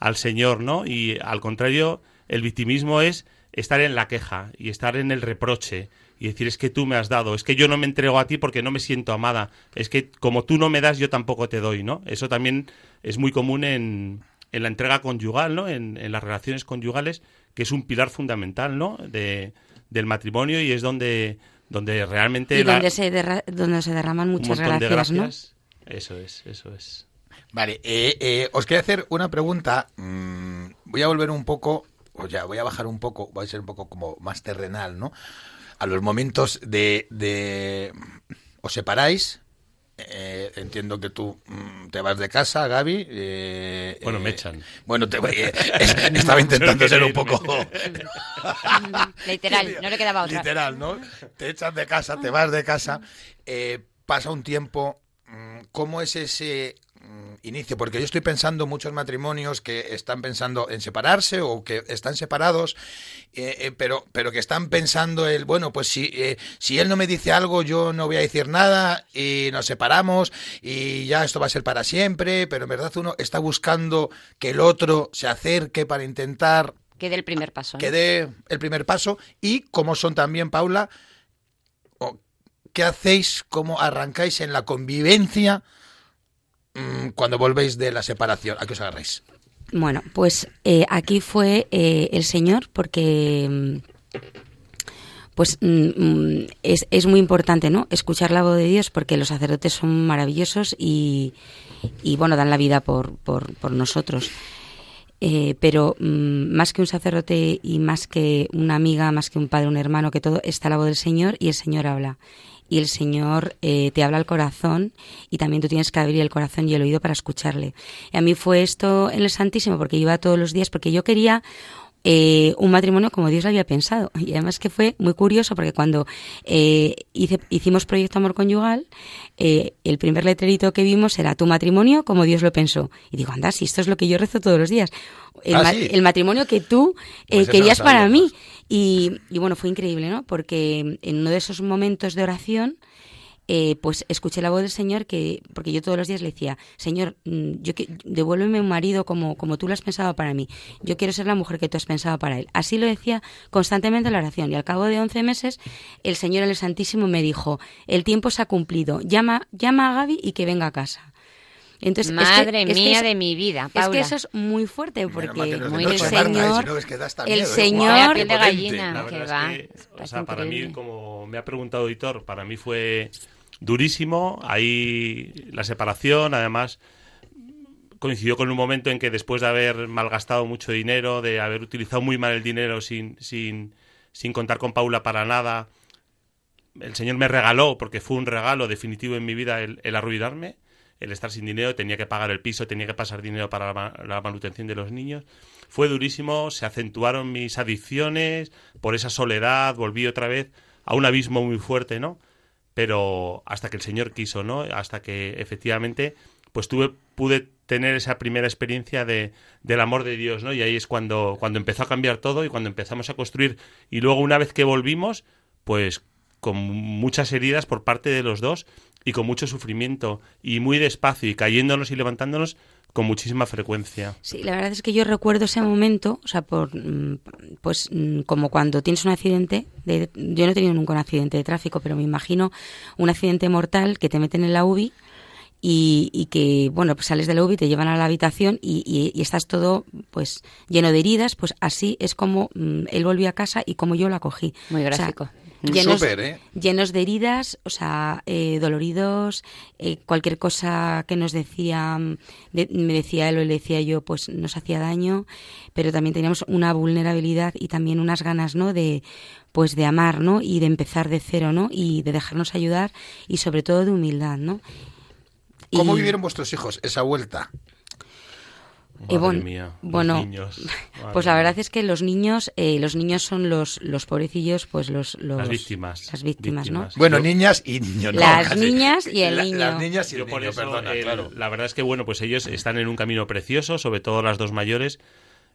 al Señor, ¿no? Y al contrario, el victimismo es estar en la queja y estar en el reproche y decir es que tú me has dado, es que yo no me entrego a ti porque no me siento amada, es que como tú no me das yo tampoco te doy, ¿no? Eso también es muy común en, en la entrega conyugal, ¿no? En, en las relaciones conyugales, que es un pilar fundamental, ¿no? De, del matrimonio y es donde, donde realmente y la- donde se, derra- donde se derraman muchas montón de gracias, ¿no? gracias. Eso es, eso es. Vale, eh, eh, os quería hacer una pregunta. mm, voy a volver un poco, o ya voy a bajar un poco, voy a ser un poco como más terrenal, ¿no? A los momentos de, de os separáis. Eh, entiendo que tú mm, te vas de casa, Gaby. eh, Bueno, eh, me echan. Bueno, te, eh, es- estaba intentando ser un poco Literal, no le quedaba otra. Literal, ¿no? Te echas de casa, te vas de casa, eh, pasa un tiempo. mm, ¿Cómo es ese inicio? Porque yo estoy pensando muchos matrimonios que están pensando en separarse o que están separados, eh, eh, pero, pero que están pensando el, bueno, pues si, eh, si él no me dice algo, yo no voy a decir nada y nos separamos y ya esto va a ser para siempre, pero en verdad uno está buscando que el otro se acerque para intentar Que dé el primer paso. que dé el primer paso y cómo son también, Paula, qué hacéis, cómo arrancáis en la convivencia mm, cuando volvéis de la separación. ¿A qué os agarráis? Bueno, pues eh, aquí fue eh, el Señor porque mm, pues mm, mm, es, es muy importante, ¿no? Escuchar la voz de Dios porque los sacerdotes son maravillosos y, y bueno, dan la vida por, por, por nosotros. Eh, pero mm, más que un sacerdote y más que una amiga, más que un padre, un hermano, que todo, está la voz del Señor y el Señor habla. Y el Señor eh, te habla al corazón y también tú tienes que abrir el corazón y el oído para escucharle. Y a mí fue esto en el Santísimo porque iba todos los días, porque yo quería eh, un matrimonio como Dios lo había pensado. Y además que fue muy curioso porque cuando eh, hice- hicimos Proyecto Amor Conyugal, eh, el primer letrerito que vimos era tu matrimonio como Dios lo pensó. Y digo, anda, si esto es lo que yo rezo todos los días. El, Ah, ma- ¿sí? el matrimonio que tú eh, Pues querías para mí. Y, y bueno, fue increíble, ¿no? Porque en uno de esos momentos de oración, eh, pues escuché la voz del Señor que, porque yo todos los días le decía, Señor, mm, yo que, devuélveme un marido como, como tú lo has pensado para mí. Yo quiero ser la mujer que tú has pensado para él. Así lo decía constantemente en la oración. Y al cabo de 11 meses, el Señor el Santísimo me dijo, el tiempo se ha cumplido, llama, llama a Gaby y que venga a casa. Entonces, es que- Madre es que mía de mi vida, Es que eso es muy fuerte porque no muy el Marta, y Señor, si no, es que da hasta el ¿eh? Señor- de gallina. Que va. es que, o sea, para mí, como me ha preguntado Editor, para mí fue durísimo. Ahí la separación, además, coincidió con un momento en que después de haber malgastado mucho dinero, de haber utilizado muy mal el dinero sin, sin, sin contar con Paula para nada, el Señor me regaló, porque fue un regalo definitivo en mi vida, el, arruinarme, el estar sin dinero, tenía que pagar el piso, tenía que pasar dinero para la, la manutención de los niños. Fue durísimo, se acentuaron mis adicciones, por esa soledad volví otra vez a un abismo muy fuerte, ¿no? Pero hasta que el Señor quiso, ¿no? Hasta que efectivamente, pues tuve, pude tener esa primera experiencia de, del amor de Dios, ¿no? Y ahí es cuando, cuando empezó a cambiar todo y cuando empezamos a construir. Y luego, una vez que volvimos, pues con muchas heridas por parte de los dos y con mucho sufrimiento y muy despacio y cayéndonos y levantándonos con muchísima frecuencia. Sí, la verdad es que yo recuerdo ese momento, o sea, por, mm, pues mm, como cuando tienes un accidente, de, yo no he tenido nunca un accidente de tráfico, pero me imagino un accidente mortal que te meten en la UBI y, y que, bueno, pues sales de la UBI, te llevan a la habitación y, y- y estás todo, pues, lleno de heridas, pues así es como mm, él volvió a casa y como yo lo acogí. Muy O sea, gráfico. Llenos, Súper, ¿eh? llenos de heridas, o sea, eh, doloridos, eh, cualquier cosa que nos decía, mm, de- me decía él o le decía yo, pues nos hacía daño, pero también teníamos una vulnerabilidad y también unas ganas, ¿no? De, pues de amar, ¿no? Y de empezar de cero, ¿no? Y de dejarnos ayudar y sobre todo de humildad, ¿no? ¿Cómo Y- vivieron vuestros hijos esa vuelta? Eh, Madre bueno, mía, los bueno, niños. Madre Pues la verdad es que los niños, eh, los niños son los, los pobrecillos, pues los, los Las víctimas. las víctimas, Víctimas. Bueno, Yo- niñas y niños. no, Las casi. niñas y el La- niño. Las niñas y Yo el por niño, eso, perdona, el- claro. la verdad es que bueno, pues ellos están en un camino precioso, sobre todo las dos mayores,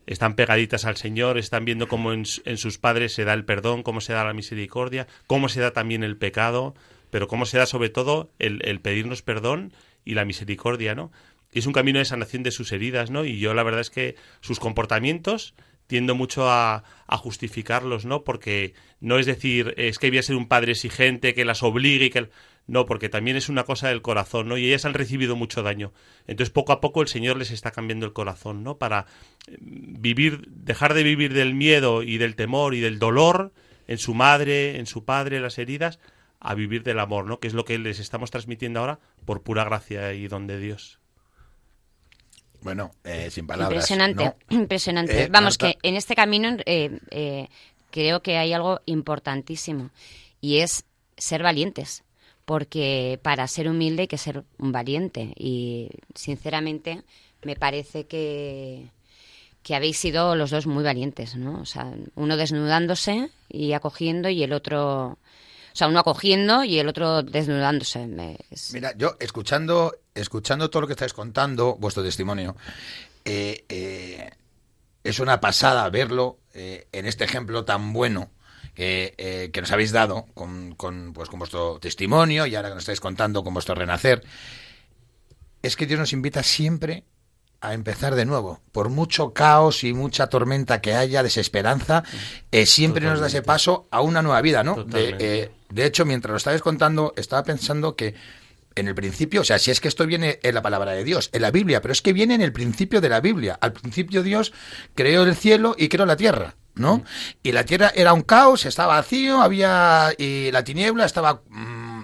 están pegaditas al Señor, están viendo cómo en, en sus padres se da el perdón, cómo se da la misericordia, cómo se da también el pecado, pero cómo se da sobre todo el, el pedirnos perdón y la misericordia, ¿no? Y es un camino de sanación de sus heridas, ¿no? Y yo la verdad es que sus comportamientos tiendo mucho a, justificarlos, ¿no? Porque no es decir, es que voy a ser un padre exigente que las obligue que... No, porque también es una cosa del corazón, ¿no? Y ellas han recibido mucho daño. Entonces, poco a poco el Señor les está cambiando el corazón, ¿no? Para eh, vivir, dejar de vivir del miedo y del temor y del dolor en su madre, en su padre, las heridas, a vivir del amor, ¿no? Que es lo que les estamos transmitiendo ahora por pura gracia y don de Dios. Bueno, eh, sin palabras. Impresionante, ¿no? impresionante. Eh, Vamos, Marta. que en este camino eh, eh, creo que hay algo importantísimo y es ser valientes, porque para ser humilde hay que ser un valiente y sinceramente me parece que que habéis sido los dos muy valientes, ¿no? O sea, uno desnudándose y acogiendo y el otro, sea, uno acogiendo y el otro desnudándose. Mira, yo escuchando, escuchando todo lo que estáis contando, vuestro testimonio, eh, eh, es una pasada verlo eh, en este ejemplo tan bueno que, que nos habéis dado con, con, pues, con vuestro testimonio y ahora que nos estáis contando con vuestro renacer. Es que Dios nos invita siempre a empezar de nuevo. Por mucho caos y mucha tormenta que haya, desesperanza, eh, siempre nos da ese paso a una nueva vida, ¿no? De, eh, De hecho, mientras lo estabas contando, estaba pensando que en el principio, o sea, si es que esto viene en la palabra de Dios, en la Biblia, pero es que viene en el principio de la Biblia. Al principio Dios creó el cielo y creó la tierra, ¿no? Y la tierra era un caos, estaba vacío, había y la tiniebla estaba mm,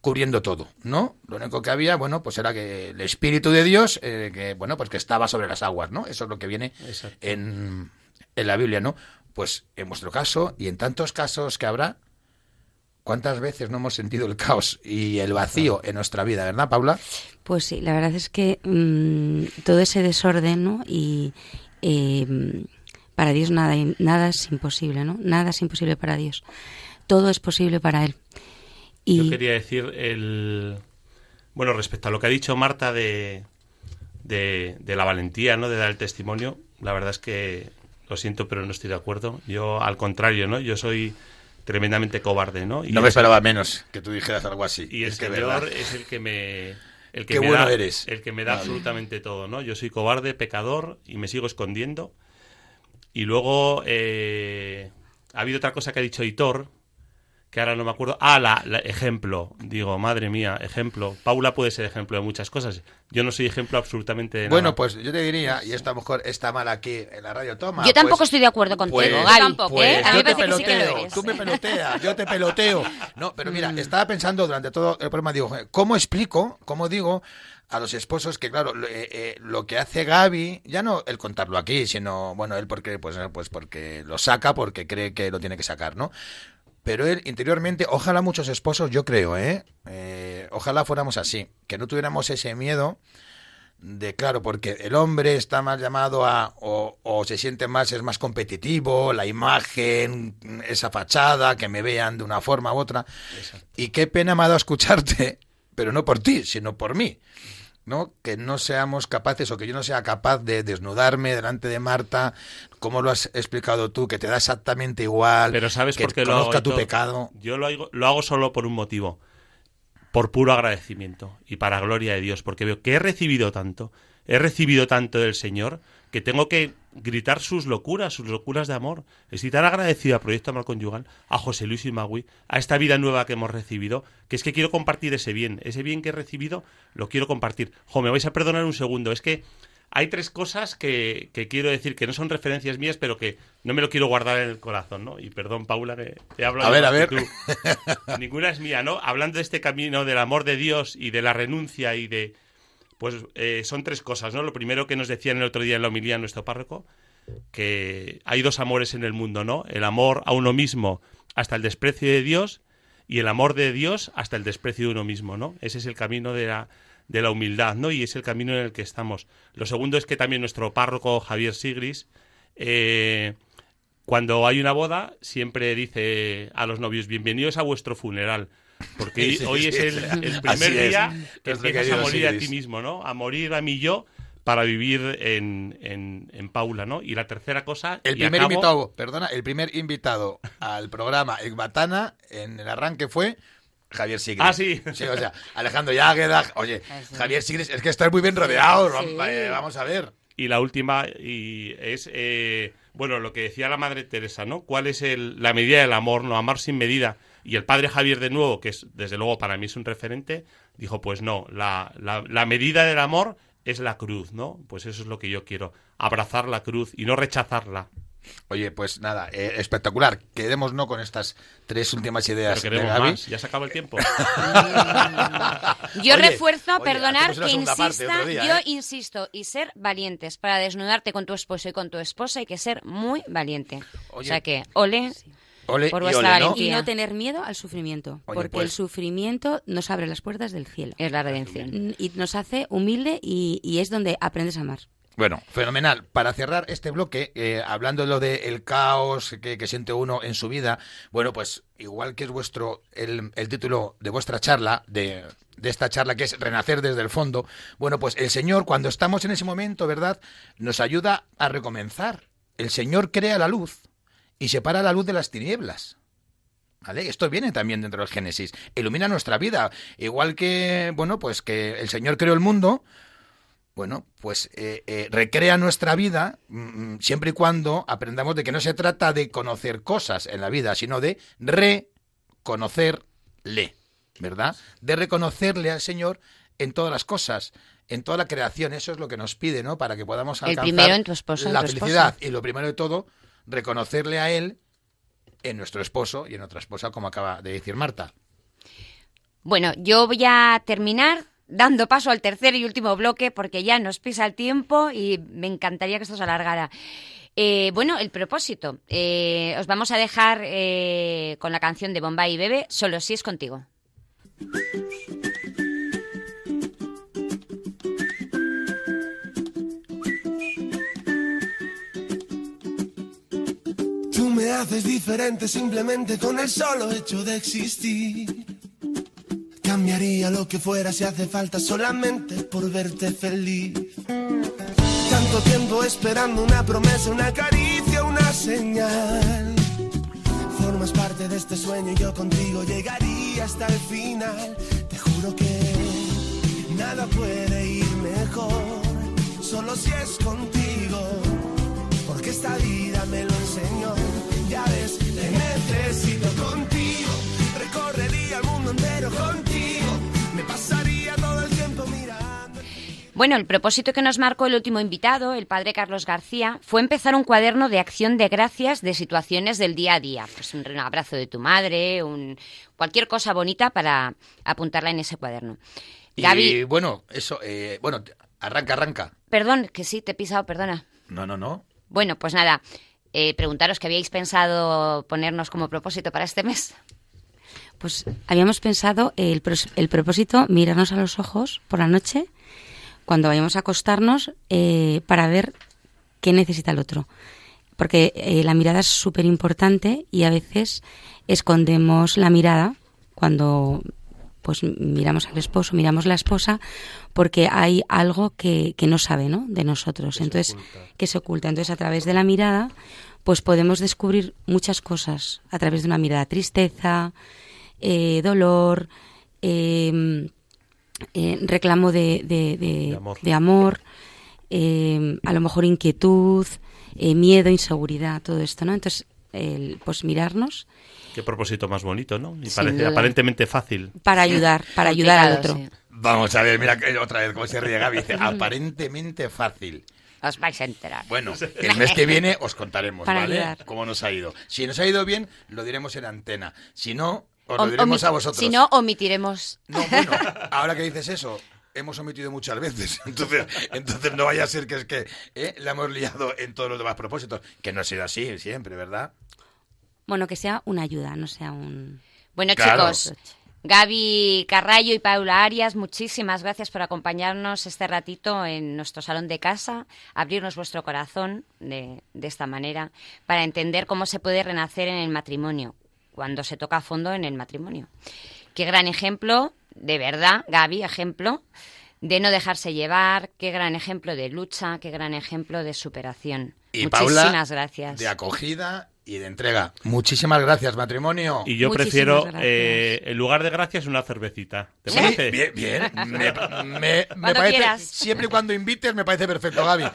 cubriendo todo, ¿no? Lo único que había, bueno, pues era que el espíritu de Dios, eh, que bueno, pues que estaba sobre las aguas, ¿no? Eso es lo que viene en, en la Biblia, ¿no? Pues en vuestro caso y en tantos casos que habrá, ¿cuántas veces no hemos sentido el caos y el vacío en nuestra vida, verdad, Paula? Pues sí, la verdad es que mm, todo ese desorden, ¿no? Y eh, para Dios nada, nada es imposible, ¿no? Nada es imposible para Dios. Todo es posible para Él. Y Yo quería decir el bueno respecto a lo que ha dicho Marta de, de, de la valentía, ¿no? De dar el testimonio. La verdad es que lo siento, pero no estoy de acuerdo. Yo al contrario, ¿no? Yo soy tremendamente cobarde, ¿no? Y no me es- esperaba menos que tú dijeras algo así. Y el Es que Señor verdad. es el que me el que Qué me bueno da, eres. el que me da Vale. absolutamente todo, ¿no? Yo soy cobarde, pecador y me sigo escondiendo. Y luego eh, ha habido otra cosa que ha dicho Hitor, que ahora no me acuerdo. Ah, la, la- ejemplo. Digo, madre mía, ejemplo. Paula puede ser ejemplo de muchas cosas. Yo no soy ejemplo absolutamente de Bueno, nada. pues yo te diría, y esto a lo mejor está mal aquí en la radio toma. Yo tampoco pues- estoy de acuerdo contigo, pues- Gaby. tampoco, ¿eh? Pues A mí yo me te parece que sí que lo peloteo, eres. tú me peloteas, yo te peloteo. No, pero mira, estaba pensando durante todo el programa, digo, joder, ¿cómo explico, cómo digo a los esposos que, claro, lo, eh, eh, lo que hace Gaby, ya no el contarlo aquí, sino, bueno, él porque, pues, eh, pues porque lo saca, porque cree que lo tiene que sacar, ¿no? Pero él interiormente, ojalá muchos esposos, yo creo, ¿eh? Eh, ojalá fuéramos así, que no tuviéramos ese miedo de claro, porque el hombre está más llamado a, o, o se siente más, es más competitivo, la imagen, esa fachada, que me vean de una forma u otra. Y qué pena me ha dado escucharte, pero no por ti, sino por mí. ¿No? Que no seamos capaces o que yo no sea capaz de desnudarme delante de Marta, como lo has explicado tú, que te da exactamente igual, Pero ¿sabes que por qué lo hago? conozca tu Hitor? pecado. Yo lo hago, lo hago solo por un motivo. Por puro agradecimiento y para gloria de Dios. Porque veo que he recibido tanto, he recibido tanto del Señor, que tengo que gritar sus locuras, sus locuras de amor. Estoy tan agradecido a Proyecto Amor Conyugal, a José Luis y Magui, a esta vida nueva que hemos recibido, que es que quiero compartir ese bien. Ese bien que he recibido, lo quiero compartir. Jo, me vais a perdonar un segundo. Es que hay tres cosas que, que quiero decir que no son referencias mías, pero que no me lo quiero guardar en el corazón, ¿no? Y perdón, Paula, que te hablo A ver, a ver. Ninguna es mía, ¿no? Hablando de este camino del amor de Dios y de la renuncia y de... Pues eh, son tres cosas, ¿no? Lo primero que nos decían el otro día en la homilía nuestro párroco, que hay dos amores en el mundo, ¿no? El amor a uno mismo hasta el desprecio de Dios y el amor de Dios hasta el desprecio de uno mismo, ¿no? Ese es el camino de la, de la humildad, ¿no? Y es el camino en el que estamos. Lo segundo es que también nuestro párroco Javier Sigris, eh, cuando hay una boda, siempre dice a los novios, bienvenidos a vuestro funeral. Porque Sí, sí, hoy es sí, el, primer es. día que empiezas a morir a ti mismo, ¿no? A morir a mí yo para vivir en, en, en Paula, ¿no? Y la tercera cosa... El y primer acabo- invitado, perdona, el primer invitado al programa en Batana en el arranque fue Javier Sigris. Ah, sí. o sea, Alejandro Yágueda. Oye, Javier Sigris, es que estás muy bien rodeado. Sí. eh, Vamos a ver. Y la última y es, eh, bueno, lo que decía la Madre Teresa, ¿no? ¿Cuál es el- la medida del amor, no? Amar sin medida. Y el Padre Javier de nuevo, que es, desde luego para mí es un referente, dijo, pues no, la, la, la medida del amor es la cruz, ¿no? Pues eso es lo que yo quiero, abrazar la cruz y no rechazarla. Oye, pues nada, eh, espectacular. Quedémonos con estas tres últimas Pero ideas de queremos Gaby. más, ya se acaba el tiempo. Yo Oye, refuerzo, oye, perdonar que parte insista, día, yo ¿eh? insisto, y ser valientes. Para desnudarte con tu esposo y con tu esposa hay que ser muy valiente. o Oye. sea que, ole, Ole Por y ole, ¿no? valentía. Y no tener miedo al sufrimiento, Oye, porque pues- el sufrimiento nos abre las puertas del cielo. es la redención. Y nos hace humilde y, y es donde aprendes a amar. Bueno, fenomenal. Para cerrar este bloque, eh, hablando de lo del caos que, que siente uno en su vida, bueno, pues igual que es vuestro el, el título de vuestra charla, de, de esta charla que es Renacer desde el fondo, bueno, pues el Señor, cuando estamos en ese momento, ¿verdad?, nos ayuda a recomenzar. El Señor crea la luz y separa la luz de las tinieblas. ¿Vale? Esto viene también dentro del Génesis. Ilumina nuestra vida. Igual que, bueno, pues que el Señor creó el mundo, bueno, pues eh, eh, recrea nuestra vida mm, mm, siempre y cuando aprendamos de que no se trata de conocer cosas en la vida, sino de conocerle, ¿verdad? De reconocerle al Señor en todas las cosas, en toda la creación. Eso es lo que nos pide, ¿no? Para que podamos El alcanzar primero en tu esposo, en la tu felicidad. Y lo primero de todo, reconocerle a Él en nuestro esposo y en nuestra esposa, como acaba de decir Marta. Bueno, yo voy a terminar dando paso al tercer y último bloque porque ya nos pisa el tiempo y me encantaría que esto se alargara. Eh, bueno, el propósito. Eh, os vamos a dejar eh, con la canción de Bombay y Bebe, Solo si es contigo. Me haces diferente simplemente con el solo hecho de existir. Cambiaría lo que fuera si hace falta solamente por verte feliz. Tanto tiempo esperando una promesa, una caricia, una señal. Formas parte de este sueño y yo contigo llegaría hasta el final. Te juro que nada puede ir mejor, solo si es contigo porque esta vida me lo enseñó. Ya ves, te necesito contigo. Recorrería el mundo entero contigo. Me pasaría todo el tiempo mirando. Bueno, el propósito que nos marcó el último invitado, el padre Carlos García, fue empezar un cuaderno de acción de gracias de situaciones del día a día. Pues un abrazo de tu madre, un, cualquier cosa bonita para apuntarla en ese cuaderno. Y Gaby, bueno, eso, eh, bueno, arranca, arranca. perdón, que sí, te he pisado, perdona. No, no, no. Bueno, pues nada, eh, preguntaros qué habíais pensado ponernos como propósito para este mes. Pues habíamos pensado el, el propósito mirarnos a los ojos por la noche cuando vayamos a acostarnos eh, para ver qué necesita el otro. Porque eh, la mirada es súper importante y a veces escondemos la mirada cuando pues miramos al esposo, miramos la esposa, porque hay algo que, que no sabe, ¿no? De nosotros. Entonces, que se oculta. Entonces, a través de la mirada, pues podemos descubrir muchas cosas. A través de una mirada, tristeza, eh, dolor, eh, eh, reclamo de, de- de- De amor. amor, eh, a lo mejor inquietud, eh, miedo, inseguridad, todo esto, ¿no? Entonces, el, pues mirarnos Qué propósito más bonito, ¿no? Y Sin parece duda. aparentemente fácil. para ayudar, para ayudar al otro. Sí. Vamos a ver, mira que otra vez cómo se ríe Gaby. Dice, aparentemente fácil. Os vais a enterar. Bueno, el mes que viene os contaremos, Para ¿vale? ayudar. Cómo nos ha ido. Si nos ha ido bien, lo diremos en antena. Si no, os Om- lo diremos a vosotros. Si no, omitiremos. No, bueno, ahora que dices eso, hemos omitido muchas veces. Entonces, entonces no vaya a ser que es que ¿eh? la hemos liado en todos los demás propósitos. Que no ha sido así siempre, ¿verdad? Bueno, que sea una ayuda, no sea un... Bueno, Claro. chicos, Gaby Carrallo y Paula Arias, muchísimas gracias por acompañarnos este ratito en nuestro salón de casa, abrirnos vuestro corazón de, de esta manera para entender cómo se puede renacer en el matrimonio, cuando se toca a fondo en el matrimonio. Qué gran ejemplo, de verdad, Gaby, ejemplo de no dejarse llevar, qué gran ejemplo de lucha, qué gran ejemplo de superación. Y muchísimas Paula, gracias. de acogida y de entrega. Muchísimas gracias, matrimonio. Y yo Muchísimas prefiero, eh, en lugar de gracias, una cervecita. ¿Te Sí, parece? bien, bien. Me, me- me Cuando parece, quieras. siempre y cuando invites, me parece perfecto, Gaby.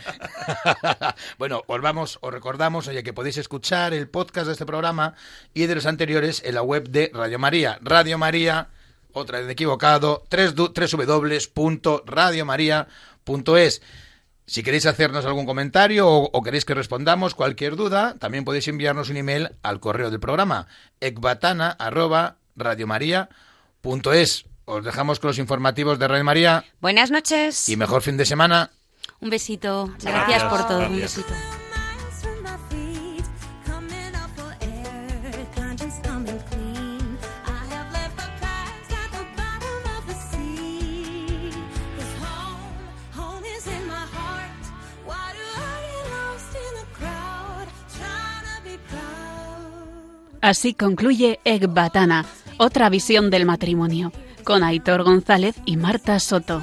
bueno, os vamos, os recordamos, oye, que podéis escuchar el podcast de este programa y de los anteriores en la web de Radio María. Radio María, otra vez equivocado, www.radiomaria.es. Si queréis hacernos algún comentario o, o queréis que respondamos cualquier duda, también podéis enviarnos un email al correo del programa ecbatana@radiomaria.es. Os dejamos con los informativos de Radio María Buenas noches. y mejor fin de semana. Un besito. Gracias por todo. Un besito. Así concluye Ecbatana, otra visión del matrimonio, con Aitor González y Marta Soto.